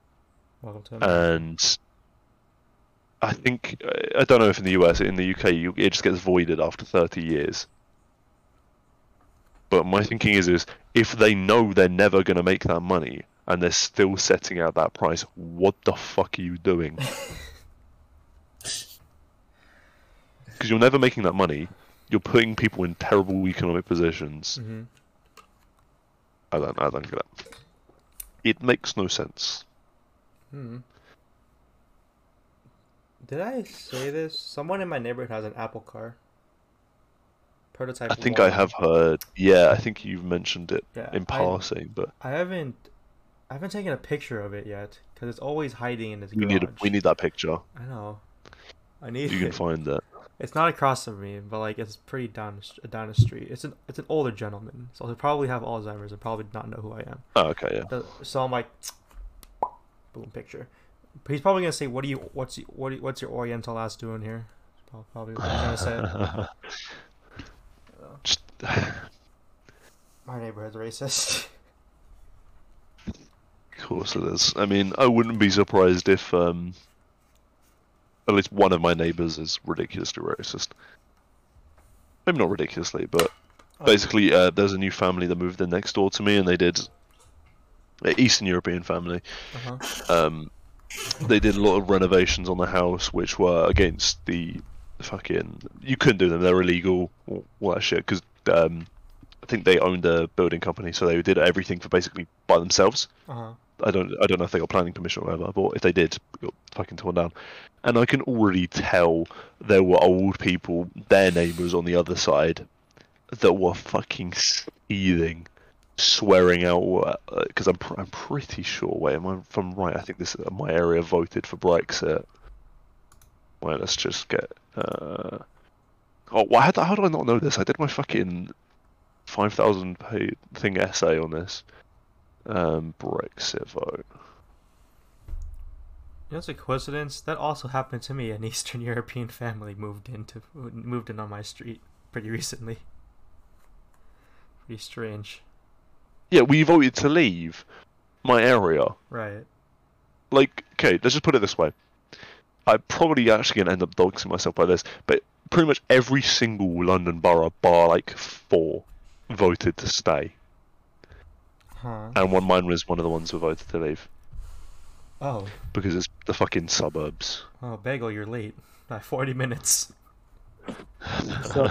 Welcome to America. and I think I don't know if in the US, in the UK, you, it just gets voided after thirty years. But my thinking is, is if they know they're never going to make that money and they're still setting out that price, what the fuck are you doing? Because you're never making that money. You're putting people in terrible economic positions. hmm I don't, I don't get it. It makes no sense. Hmm. Did I say this? Someone in my neighborhood has an Apple car. Prototype. I think I have heard. Yeah, I think you've mentioned it Yeah, in I- passing, but I haven't. I haven't taken a picture of it yet because it's always hiding in its we garage. need we need that picture. I know. I need You can find that. It's not across from me, but like it's pretty down the down the street. It's an it's an older gentleman, so he'll probably have Alzheimer's and probably not know who I am. Oh, okay, yeah. So I'm like, boom, picture. He's probably gonna say, "What do you? What's what? You, what's your Oriental ass doing here?" Probably what he's gonna say. Just, My neighborhood's racist. of course it is. I mean, I wouldn't be surprised if um, at least one of my neighbors is ridiculously racist. Maybe not ridiculously, but basically, uh, there's a new family that moved in next door to me, and they did. Eastern European family. Uh-huh. um, they did a lot of renovations on the house, which were against the fucking. You couldn't do them; they're illegal. All all that shit. Because um, I think they owned a building company, so they did everything for basically by themselves. Uh-huh. I don't, I don't know if they got planning permission or whatever, but if they did, it got fucking torn down. And I can already tell there were old people, their neighbours on the other side, that were fucking seething, swearing out. Because I'm, pr- I'm pretty sure. Wait, am I I'm right? I think this my area voted for Brexit. Wait, let's just get. Uh... Oh, why? How, how do I not know this? I did my fucking five thousand page thing essay on this. Um, Brexit vote. You know, it's a coincidence. That also happened to me. An Eastern European family moved into moved in on my street pretty recently. Pretty strange, Yeah, we voted to leave my area. right? Like, okay, let's just put it this way. I'm probably actually gonna end up doxing myself by this, but pretty much every single London borough, bar like four, voted to stay, Huh? and one mine was one of the ones who voted to leave Oh, because it's the fucking suburbs. oh, Baegle, you're late by forty minutes. So,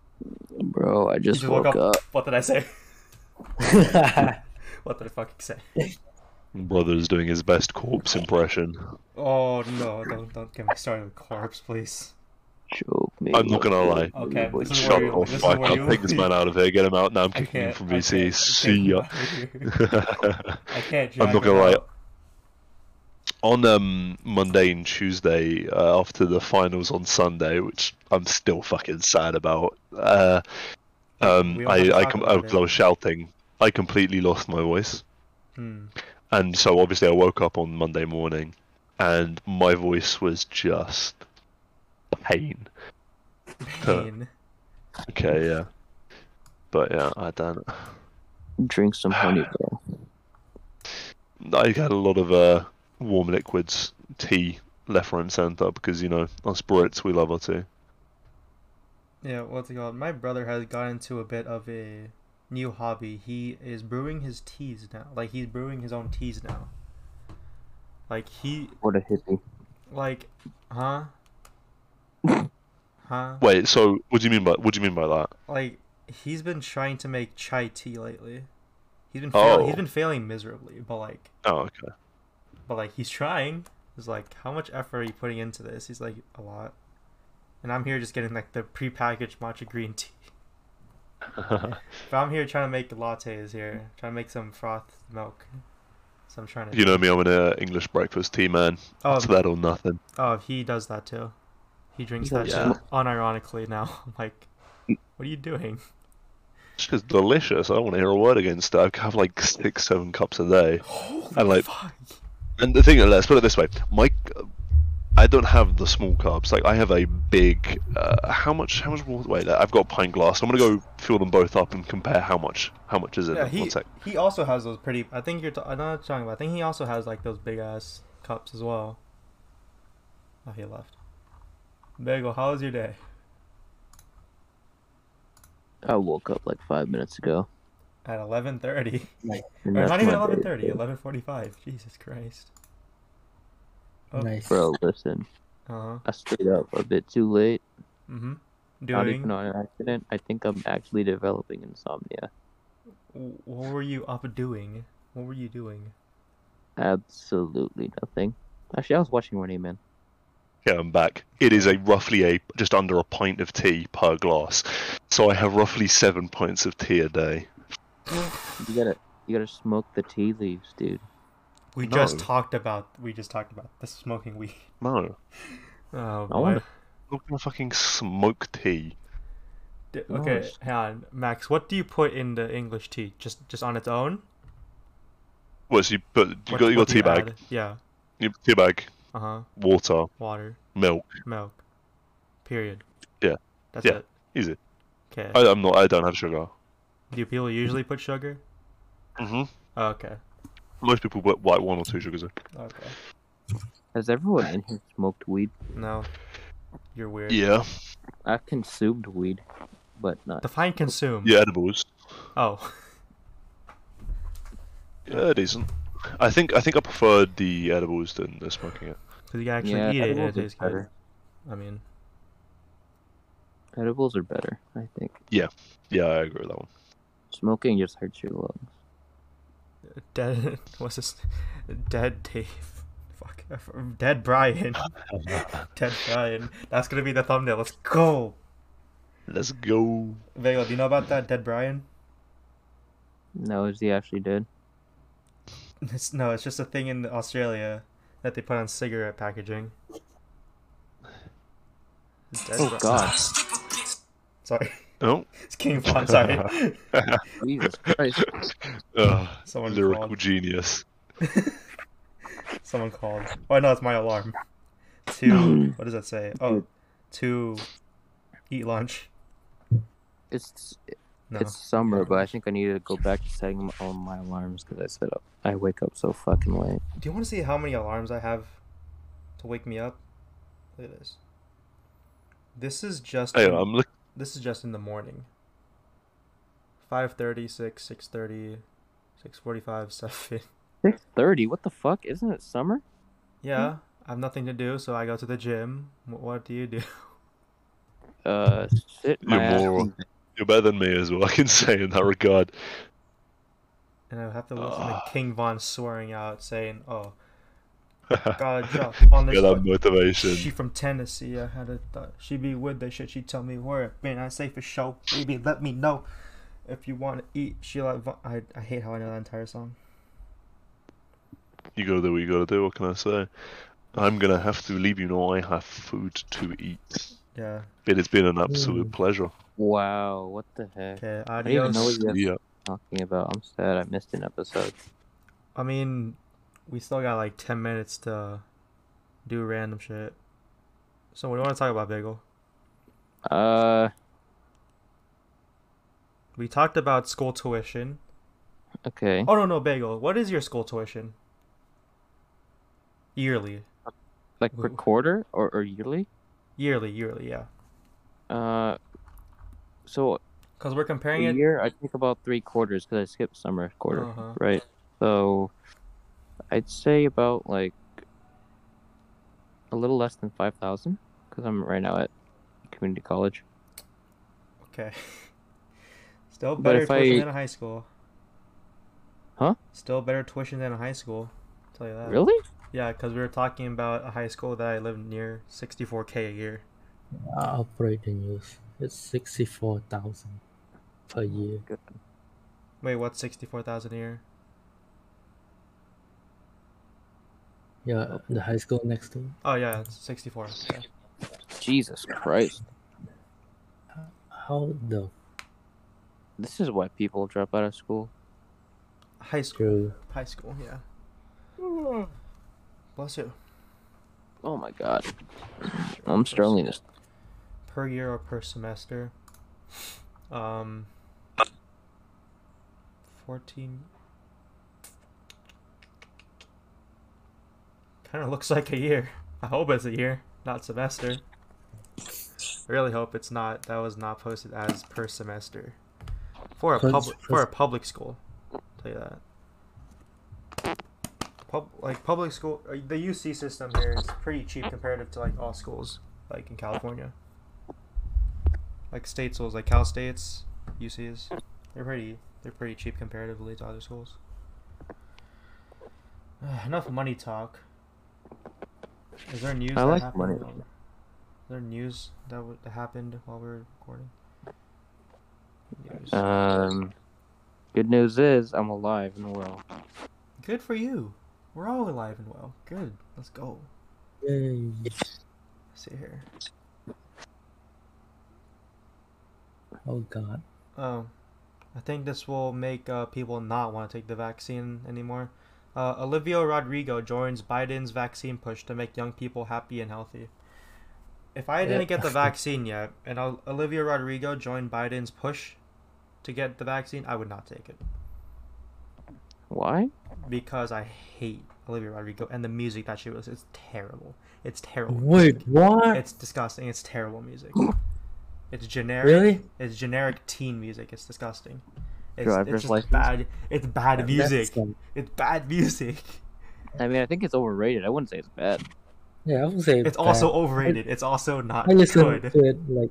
bro, I just just woke up. What did I say? What did I fucking say? Brother's doing his best corpse impression. Oh no! Don't don't get me started with corpse, please. Choke me. I'm not gonna lie. Okay, this is Shut where the you- this fuck where up. Take this man out of here. Get him out. Now I'm I kicking him can't. from I VC. See ya. I can't. I'm not gonna him lie. out. on um Monday and Tuesday uh, after the finals on Sunday, which I'm still fucking sad about. Uh, um, We all have to I I, com- I, was- I was shouting. I completely lost my voice, Hmm. and so obviously I woke up on Monday morning, and my voice was just pain. Pain. Okay, yeah. But yeah, I don't. Drink some honey, bro. I had a lot of uh, warm liquids, tea, left, right, and centre because you know us Brits we love our tea. Yeah, what's it called? My brother has got into a bit of a new hobby. He is brewing his teas now. Like he's brewing his own teas now. Like he What a hippie. like huh? huh? Wait, so what do you mean by what do you mean by that? Like he's been trying to make chai tea lately. He's been fail- he's Oh. been failing miserably, but like Oh, okay. but like he's trying. He's like, how much effort are you putting into this? He's like, a lot. And I'm here just getting like the prepackaged matcha green tea. But I'm here trying to make lattes here, trying to make some froth milk. So I'm trying to. you know me, I'm an uh, English breakfast tea man. Oh, It's that or nothing. oh, he does that too. He drinks Yeah. that shit unironically now. I'm like, what are you doing? It's just delicious. I don't want to hear a word against it. I have like six, seven cups a day. And like, Fuck. and the thing, let's put it this way: my, I don't have the small cups. Like I have a big. Uh, how much? How much water? Wait, I've got a pint glass. I'm gonna go fill them both up and compare how much. How much is it? Yeah, he One sec. he also has those pretty. I think you're. T- I'm not talking about. I think he also has like those big ass cups as well. Oh, he left. Baegle, how was your day? I woke up like five minutes ago. At 11:30. And not even 11:30. 11:45. Jesus Christ. Oh, Nice. Bro, listen. Uh huh. I stayed up a bit too late. Mm-hmm. Not even on an accident. I think I'm actually developing insomnia. What were you up doing? What were you doing? Absolutely nothing. Actually, I was watching Running Man. Yeah, I'm back. It is a roughly a just under a pint of tea per glass, so I have roughly seven pints of tea a day. You gotta, you gotta smoke the tea leaves, dude. We just talked about. We just talked about the smoking weed. No, Oh I boy. not gonna fucking smoke tea. D- okay, it's- hang on, Max. What do you put in the English tea? Just just on its own? What? So you put you What- got you got tea bag, add? Yeah. you tea bag, Uh huh. water, Water, milk. milk. Period. Yeah. That's Yeah. it. Easy. Okay. I, I'm not. I don't have sugar. Do people usually put sugar? Mm-hmm. Oh, okay. Most people put like one or two sugars in. Okay. Has everyone in here smoked weed? No. You're weird. Yeah. I've consumed weed, but not. Define consume. Yeah, edibles. Oh. Yeah, decent. I think I think I preferred the edibles than the smoking it. Because you can actually yeah, eat it and it edibles are tastes good. better. I mean, Edibles are better, I think. Yeah, yeah, I agree with that one. Smoking just hurts your lungs. Dead. What's this? Dead Dave. Fuck. Dead Brian. Dead Brian. That's gonna be the thumbnail. Let's go. Let's go. Vega, do you know about that Dead Brian? No, is he actually dead? It's, no, it's just a thing in Australia that they put on cigarette packaging. Oh, dead Oh Bri- God! Sorry, Oh. it's King Von. Sorry. Jesus Christ! Ugh, Someone lyrical called. genius. Someone called. Oh no, it's my alarm. To what does that say? Oh, to eat lunch. It's No. it's summer, but I think I need to go back to setting all my alarms because I set up. I wake up so fucking late. Do you want to see how many alarms I have to wake me up? Look at this. This is just. Hey, I'm look. This is just in the morning. 5.30, 6, 6.30, 6.45, 7. Six thirty. What the fuck? Isn't it summer? Yeah, I have nothing to do, so I go to the gym. What do you do? Uh, sit my You're ass. more- You're better than me as well. I can say in that regard. And I have to listen to Ah. King Von swearing out, saying, oh, gotta job on this Get that motivation. She from Tennessee. I had a thought she be with the shit. She tell me where. Man, I say for sure. Baby, let me know if you want to eat. She like. I I hate how I know that entire song. You gotta do what you gotta do. What can I say? I'm gonna have to leave you now. I have food to eat. Yeah. It has been an mm. absolute pleasure. Wow, what the heck? Okay. I didn't even know what you're Yeah. talking about. I'm sad I missed an episode. I mean, we still got like ten minutes to do random shit. So what do you want to talk about, Baegle? Uh, we talked about school tuition. Okay. Oh no, no, Baegle. What is your school tuition? Yearly, Like per quarter or, or yearly? yearly, yearly. Yeah, Uh, so because we're a comparing it. year I think about three quarters because I skipped summer quarter, Uh-huh. right? So I'd say about like a little less than five thousand because I'm right now at community college. Okay. Still better tuition I- than a high school. Huh? Still better tuition than a high school. I'll tell you that. Really? Yeah, because we were talking about a high school that I live near, 64k a year. Uh, operating use. It's sixty-four thousand per oh year. Good. Wait, what's 64,000 a year? Yeah, the high school next to. Oh yeah, it's 64. Yeah. Jesus Christ! How the This is why people drop out of school. High school. true? High school. Yeah. Bless you. Oh my God! I'm struggling this. Per year or per semester? Um. 14. Kind of looks like a year. I hope it's a year, not semester. I really hope it's not. That was not posted as per semester. For a public for a public school. I'll tell you that. Pub, like public school, uh, the UC system here is pretty cheap comparative to like all schools, like in California. Like state schools, like Cal States, UCs, they're pretty they're pretty cheap comparatively to other schools. enough money talk. Is there news I that like happened? money. while- Is there news that, w- that happened while we were recording? News. Um, good news is I'm alive and well. Good for you. We're all alive and well. Good. Let's go. Yay. see here. Oh God. Um, I think this will make uh, people not want to take the vaccine anymore. Uh, Olivia Rodrigo joins Biden's vaccine push to make young people happy and healthy. If I didn't Yeah. get the vaccine yet, and Olivia Rodrigo joined Biden's push to get the vaccine, I would not take it Why? because I hate Olivia Rodrigo and the music that she was. It's terrible. It's terrible. Wait, what? It's disgusting. It's terrible music. It's generic. Really? It's generic teen music. It's disgusting. It's, Driver's it's just license? bad. It's bad music. It's bad music. I mean, I think it's overrated. I wouldn't say it's bad. yeah, I would say It's bad. also overrated. It's also not I listen good. to it like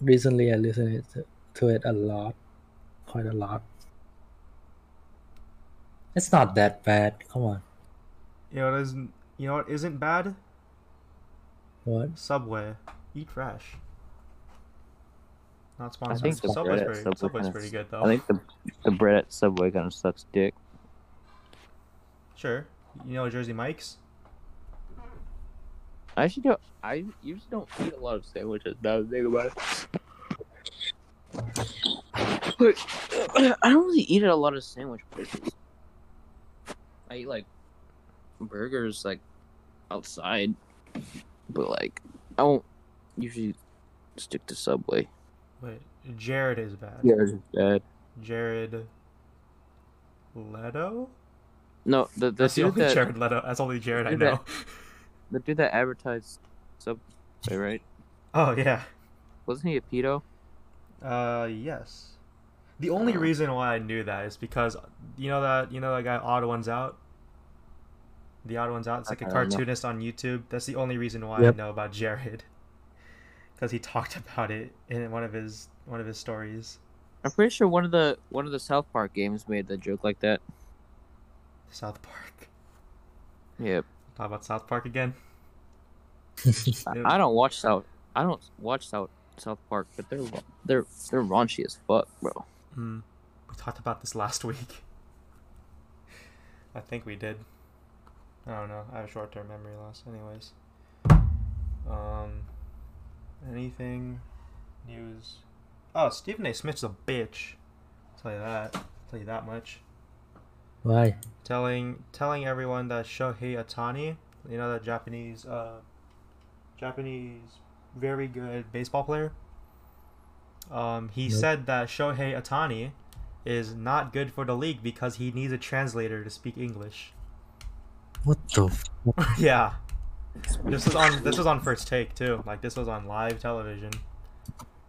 recently. I listened it to, to it a lot, quite a lot. It's not that bad. Come on, You know what isn't? You know what isn't bad? what? Subway. Eat fresh. Not sponsored. I think the Subway's bread pretty. Subway Subway's pretty good though. I think the the bread at Subway kind of sucks dick. Sure. You know Jersey Mike's. I actually don't. I usually don't eat a lot of sandwiches. Now that I think about it. But I don't really eat at a lot of sandwich places. I eat like burgers like outside, but like I won't usually stick to Subway. Wait, Jared is bad. Jared is bad. Jared Leto. No, the the That's the only that Jared Leto. That's only Jared I know. that- the dude that advertised Subway, right? Oh yeah. Wasn't he a pedo? Uh, yes. The only reason why I knew that is because you know that you know that guy Odd One's Out. The Odd One's Out. It's like a I don't know. cartoonist on YouTube. That's the only reason why Yep. I know about Jared. Because he talked about it in one of his one of his stories. I'm pretty sure one of the one of the South Park games made the joke like that. South Park. Yep. Talk about South Park again. I, I don't watch South. I don't watch South South Park, but they're they're they're raunchy as fuck, bro. Hmm. We talked about this last week. I think we did. I don't know. I have short-term memory loss. Anyways. Um. Anything? News? Oh, Stephen A. Smith's a bitch. I'll tell you that. I'll tell you that much. Why? Telling telling everyone that Shohei Ohtani, you know that Japanese uh Japanese very good baseball player. Um, he Nope. said that Shohei Ohtani is not good for the league because he needs a translator to speak English. What the? F- yeah. This was on this was on first take too. Like this was on live television.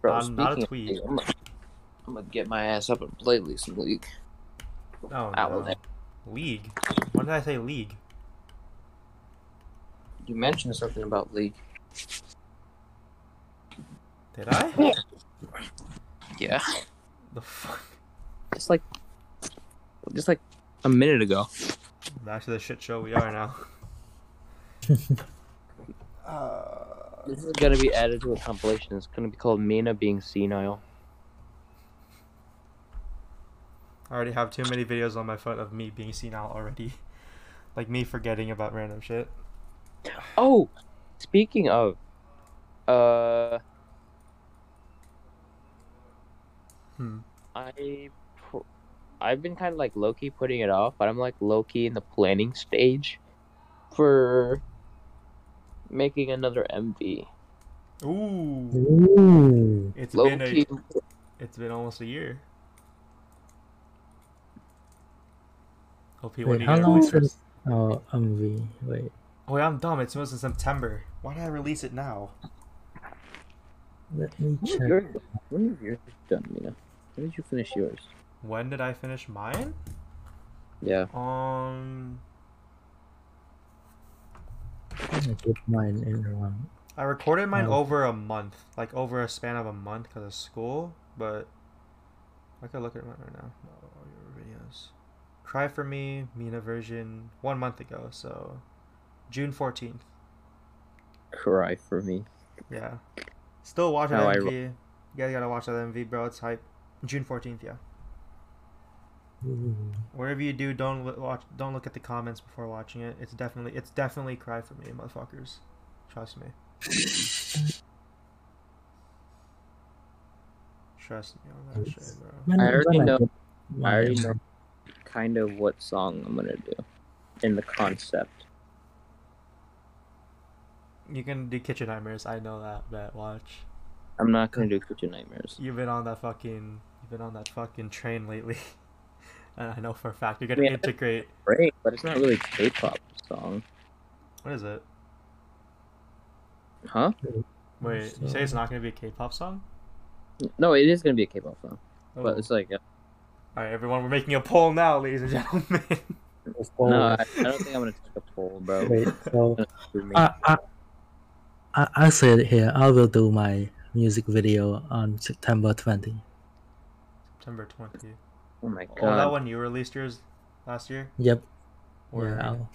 Bro, Um, not a speaking of tweet. I'm, gonna, I'm gonna get my ass up and play League some League. Oh Out no. with. League. When did I say league? You mentioned something about League. Did I? Yeah. The fuck? It's like, just like a minute ago. Back to the shit show we are now. uh, This is gonna be added to a compilation. It's gonna be called Mina being senile. I already have too many videos on my phone of me being senile already. Like me forgetting about random shit. Oh, speaking of, uh, Hmm. I, pr- I've been kind of like low key putting it off, but I'm like low key in the planning stage for making another MV. Ooh. Ooh. It's Low been a, it's been almost a year. OP, when Wait, how long released? since oh MV? Wait, Oh, wait, I'm dumb. It was in September. Why did I release it now? let me check. is yours, when is yours done, Mina? When did you finish yours? When did I finish mine? Yeah. Um, I did mine in around. I recorded mine Oh. over a month, like over a span of a month because of school. But I could look at mine right now. Oh, your videos. Cry for me, Mina version, one month ago. So June fourteenth. Cry for me. Yeah. Still watching that How I MV. ro- You guys gotta watch that MV, bro. It's hype. June fourteenth, yeah. Ooh. Whatever you do, don't watch. Don't look at the comments before watching it. It's definitely, it's definitely cry for me, motherfuckers. Trust me. Trust me on that shit, bro. I already know- I already know kind of what song I'm gonna do, in the concept. You can do Kitchen Nightmares. I know that. Bet watch. I'm not gonna do Kitchen Nightmares. You've been on that fucking. You've been on that fucking train lately. and I know for a fact you're gonna Yeah. integrate. Great, but it's not really a K-pop song, What is it? huh? Wait, you say it's not gonna be a K-pop song? No, it is gonna be a K-pop song, Oh. but it's like uh, All right, everyone, we're making a poll now, ladies and gentlemen. No, I, I don't think I'm gonna take a poll, bro. Wait, so I, I, I, I said here I will do my music video on September 20. September 20. Oh my god! Oh, that one you released yours last year? Yep. Or Yeah, I'll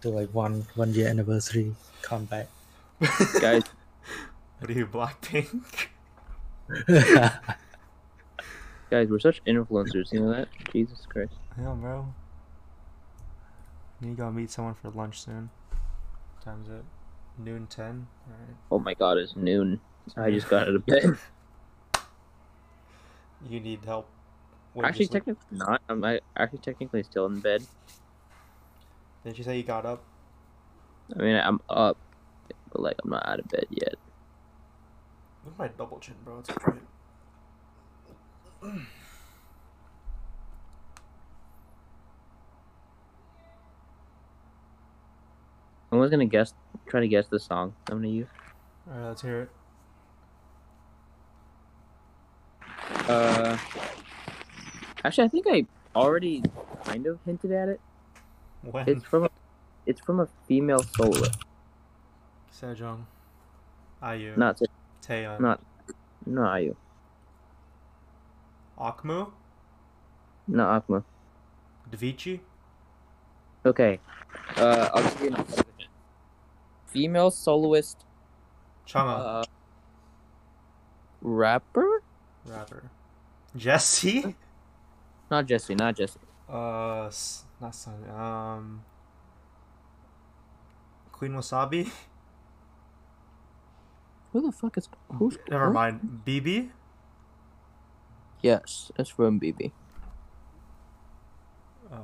do like one one year anniversary comeback. guys, What do you, Blackpink? guys, we're such influencers. You know that? Jesus Christ. Yeah, bro. You gotta meet someone for lunch soon. What time is it? Noon 10? Alright. Oh my god, it's noon. I just got out of bed. You need help. With actually, your sleep. technically not. I'm I, actually technically still in bed. Didn't you say you got up? I mean, I'm up, but like I'm not out of bed yet. Look at my double chin, bro. It's great. Someone's gonna guess, try to guess the song I'm gonna use. Alright, let's hear it. Uh, actually, I think I already kind of hinted at it. When? It's from a, it's from a female soloist, Sejong. IU. not Taeyeon. not not IU, Akmu. not Akma. Davichi. Okay, uh, I'll give you an. Female soloist, Chungha. uh, rapper, Rapper. Jessi. Not Jessi, not Jessi. Uh, not Sun. Um. Queen Wasabi. Who the fuck is who's? Never who? mind. BIBI. Yes, it's from BIBI. Uh.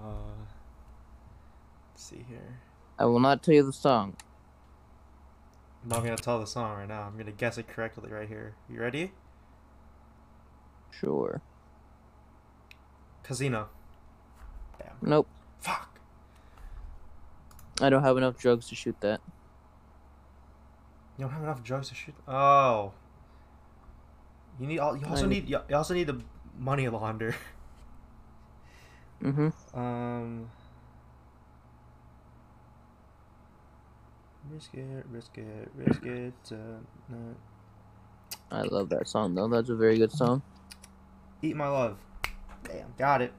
Let's see here. I will not tell you the song. I'm not gonna tell the song right now. I'm gonna guess it correctly right here. You ready? Sure. Kazino. Damn. Nope. Fuck. I don't have enough drugs to shoot that. You don't have enough drugs to shoot. Oh. You need. all. You also I- need. You you also need the money launder. Mm-hmm. Um. Risk it, risk it, risk it. Uh, no. I love that song though. That's a very good song. Eat my love. Damn, got it.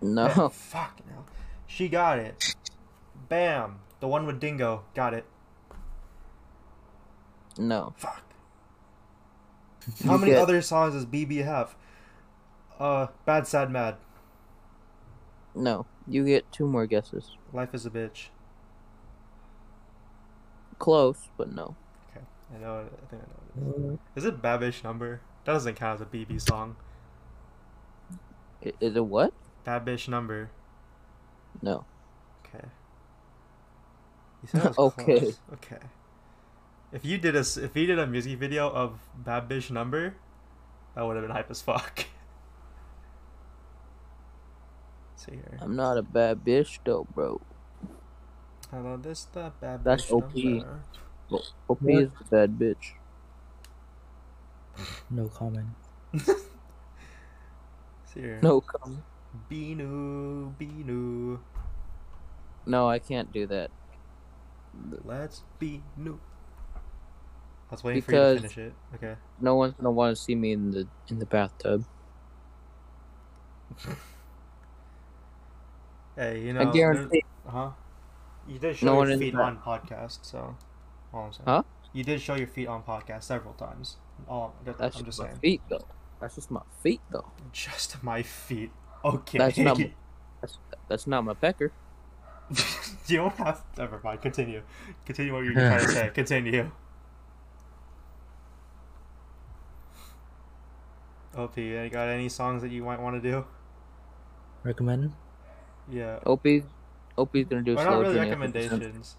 No. Bam. Fuck no. She got it. Bam. The one with Dingo. Got it. No. Fuck. How many get- other songs does BIBI have? Uh, Bad, Sad, Mad. No. You get two more guesses. Life is a bitch. Close, but no. Okay, I know. I think I know. It is. is it Babish Number? That doesn't count as a BIBI song. I- Is it what? Babish Number. No. Okay. You said it was Okay. close. Okay. If you did a s- if you did a music video of Babish Number, that would have been hype as fuck. see here. I'm not a bad bitch though, bro. Hello, this is the Babish That's OP. Number. OP What? is the bad bitch. No comment. here. No comment. Binu, Binu. No, I can't do that. Let's be new. I was waiting Because- for you to finish it. Okay. No one's gonna want to see me in the in the bathtub. Hey, you know. I guarantee. Uh huh? You did show No your feet on podcast, so. All I'm saying. Huh? You did show your feet on podcast several times. All I'm That's just just my saying. feet though. That's just my feet though. Just my feet. Okay. That's not. That's that's not my pecker. you don't have. Never mind. Continue. Continue what you're trying to say. Continue. OP, you got any songs that you might want to do? Recommend? Yeah. OP, OP's gonna do Or slow not really journey recommendations.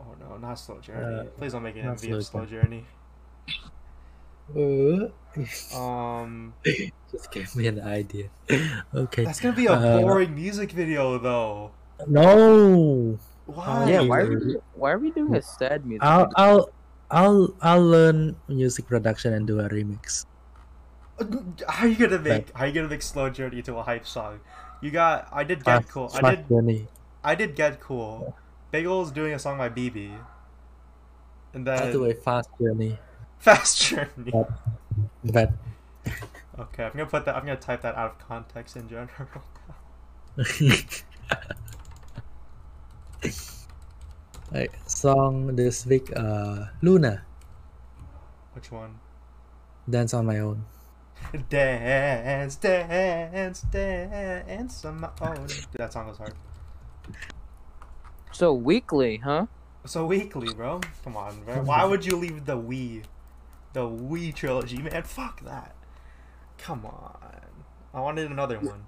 Oh no, not slow journey. Uh, Please don't make it not MV of slow journey. Uh, Um, just gave me an idea. okay. that's gonna be a Uh, boring music video though. No. Why? Yeah, why are we why are we doing a sad music? I'll video? I'll I'll I'll learn music production and do a remix. How are you gonna make? How are you gonna make slow journey into a hype song? You got. I did get Fast- cool. I did. Journey. I did get cool. Baegle's doing a song by BIBI. And I'll do then a fast journey. Fast journey. But Okay, I'm gonna put that. I'm gonna type that out of context in general. like song this week, uh, LOONA, Which one? dance on my own. Dance, dance, dance on my own. Dude, that song was hard. So Weeekly, huh? So Weeekly, bro. Come on, bro. Why would you leave the Wii, the Wii trilogy, man? Fuck that. Come on. I wanted another one.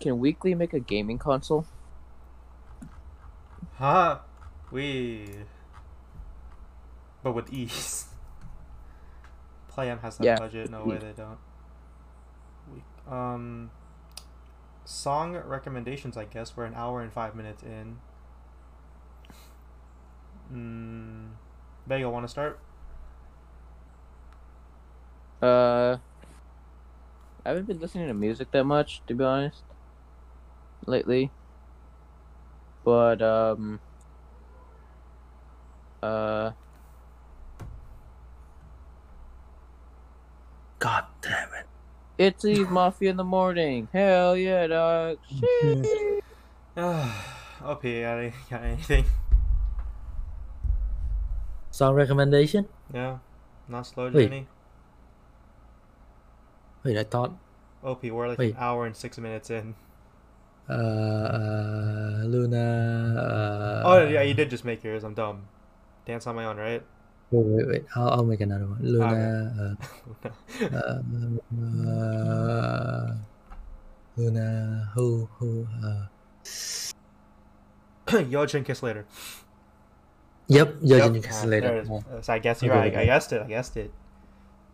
Can Weeekly make a gaming console? Huh? Wii. But with ease. Playem has that Yeah, budget. No way they don't. We- Um. Song recommendations, I guess. We're an hour and five minutes in. Mm, Baegle, want to start? Uh, I haven't been listening to music that much, to be honest, lately. But um, uh, God damn it. it's Eve Mafia in the morning. Hell yeah, dog. Shit. OP, got, any, got anything? Song recommendation? Yeah? Not slow journey? Wait, I thought OP, we're like Wait. an hour and six minutes in. uh, uh LOONA. Uh, Oh, yeah, you did just make yours. I'm dumb. Dance on my own, right? Wait, wait, wait. I'll, I'll make another one. LOONA. Uh, uh, uh, LOONA. Who? Who? Uh, Yo, kiss later. yep. Yep. Ah, later. So I guess you're right. I guessed it. I guessed it.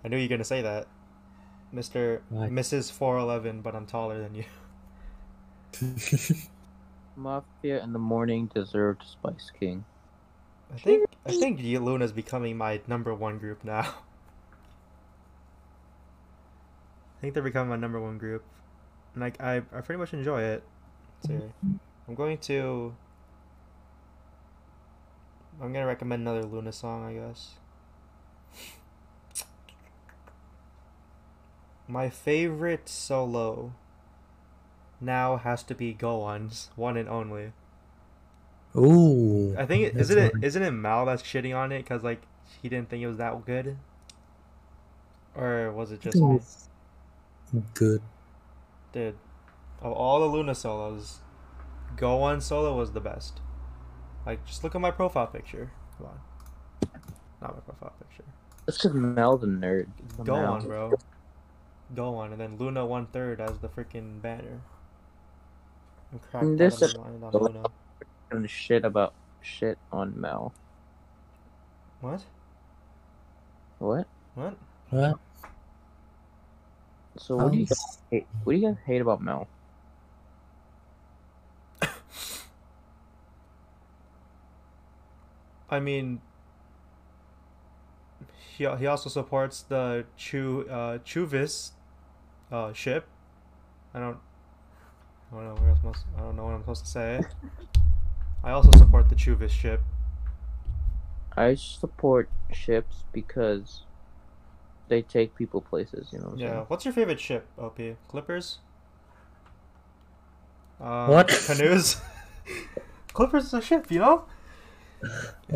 I knew you were gonna say that. Mister Right. Mrs. Four Eleven, but I'm taller than you. Mafia in the morning deserved Spice King. I think I think LOONA's becoming my number one group now. I think they're becoming my number one group, and like I, I pretty much enjoy it. So mm-hmm. I'm going to. I'm gonna recommend another LOONA song, I guess. My favorite solo now has to be Go Won's one and only. Ooh. I think it, that's isn't it one. isn't it Mal that's shitting on it because like he didn't think it was that good, or was it just think me? good. Dude, of all the LOONA solos, Go Won solo was the best. Like, just look at my profile picture. Come on, not my profile picture. That's because Mel's a nerd. The Go Won, bro. Go Won, and then LOONA one third as the freaking banner. I'm cracked And out this of my mind on LOONA. And shit about shit on Mel. What? What? What? What? So what do you guys hate? What do you guys hate about Mel? I mean, he he also supports the Chu uh Chuvis uh ship. I don't I don't know what I'm supposed I don't know what I'm supposed to say. I also support the Chuvis ship. I support ships because they take people places. You know. What I'm Yeah. saying? What's your favorite ship, OP? Clippers? Uh, What? Canoes? Clippers is a ship, you know?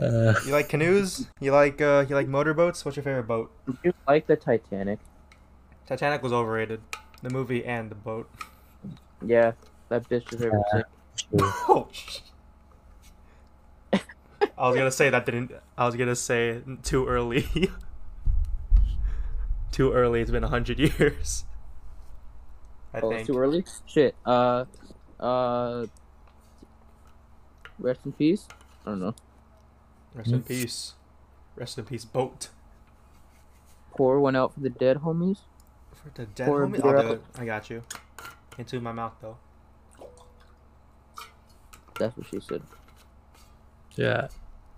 Uh, You like canoes? You like uh you like motorboats? What's your favorite boat? Do you like the Titanic? Titanic was overrated. The movie and the boat. Yeah, that bitch is favorite Uh, Oh. I was gonna say that didn't. I was gonna say too early. too early. It's been a hundred years. I Oh, think. it's too early. Shit. Uh, uh. Rest in peace. I don't know. Rest in peace. Rest in peace, boat. Pour one out for the dead homies. For the dead Pour homie, beer I'll do it. I got you. Into my mouth though. That's what she said. Yeah.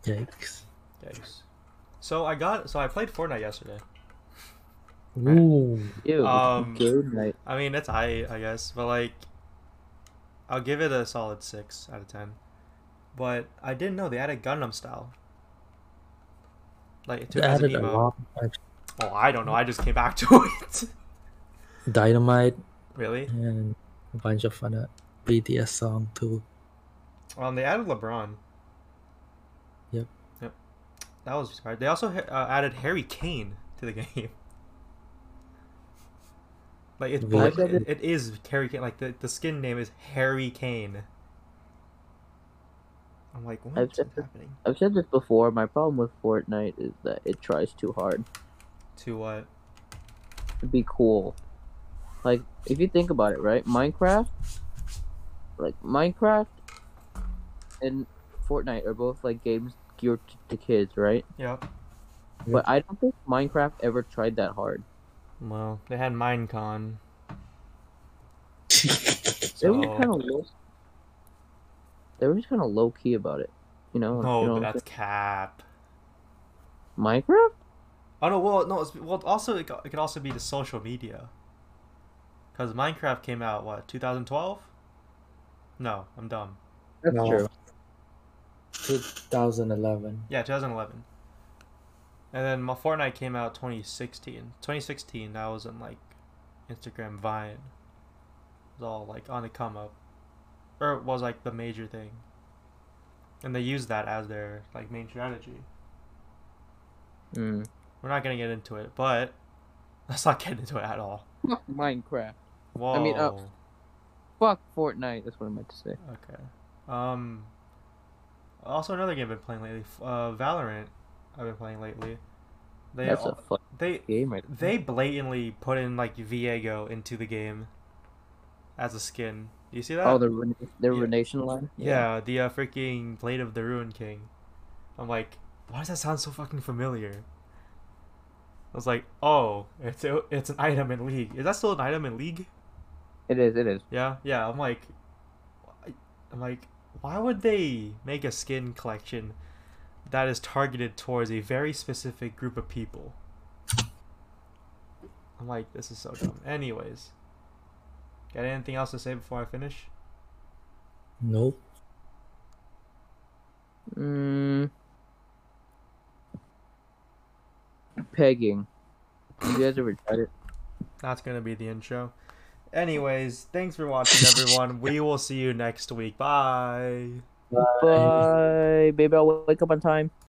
Yikes. Yikes. So I got. So I played Fortnite yesterday. Ooh. Ew. Um, good night. I mean, it's I, I guess, but like, I'll give it a solid six out of ten. But I didn't know they added Gangnam style. Like, They to as an added a lot. Like Oh, I don't know. I just came back to it. Dynamite really? and a bunch of other BTS song too. Um, they added LeBron. Yep. Yep. That was smart. They also uh, added Harry Kane to the game. Like it's Really? but it, it is Harry Kane. Like the, the skin name is Harry Kane. I'm like, I've what's said- happening? I've said this before. My problem with Fortnite is that it tries too hard To what? to be cool. Like, if you think about it, right? Minecraft, like Minecraft, and Fortnite are both like games geared t- to kids, right? Yep. But I don't think Minecraft ever tried that hard. Well, they had Minecon. They were kind of low. They were just kind of low key about it, you know. no, you know but what I'm that's cap. saying? Minecraft. Oh no, well no, it's, well also it, it could also be the social media. Cause Minecraft came out what 2012? No, I'm dumb. That's No. true. 2011. Yeah, 2011. And then my Fortnite came out 2016. 2016, that was in like Instagram Vine. It was all like on the come up, or it was like the major thing. And they used that as their like main strategy. Mm. We're not gonna get into it, but let's not get into it at all. Fuck Minecraft. Whoa. mean, uh, Fuck Fortnite. That's what I meant to say. Okay. Um. Also, another game I've been playing lately, uh, Valorant. I've been playing lately. They That's a fuck they game right they blatantly put in like Viego into the game as a skin. Do you see that? Oh, the Ren- the Yeah. Ruination line. yeah, the uh, freaking Blade of the Ruin King. I'm like, why does that sound so fucking familiar? I was like, oh, it's a, it's an item in League. Is that still an item in League? It is. It is. Yeah, yeah. I'm like, I'm like, why would they make a skin collection that is targeted towards a very specific group of people? I'm like, this is so dumb. Anyways, got anything else to say before I finish? Nope. Mm. Pegging. You guys ever tried it? That's gonna be the intro. Anyways, thanks for watching, everyone. we will see you next week. Bye. Bye, baby. I'll wake up on time.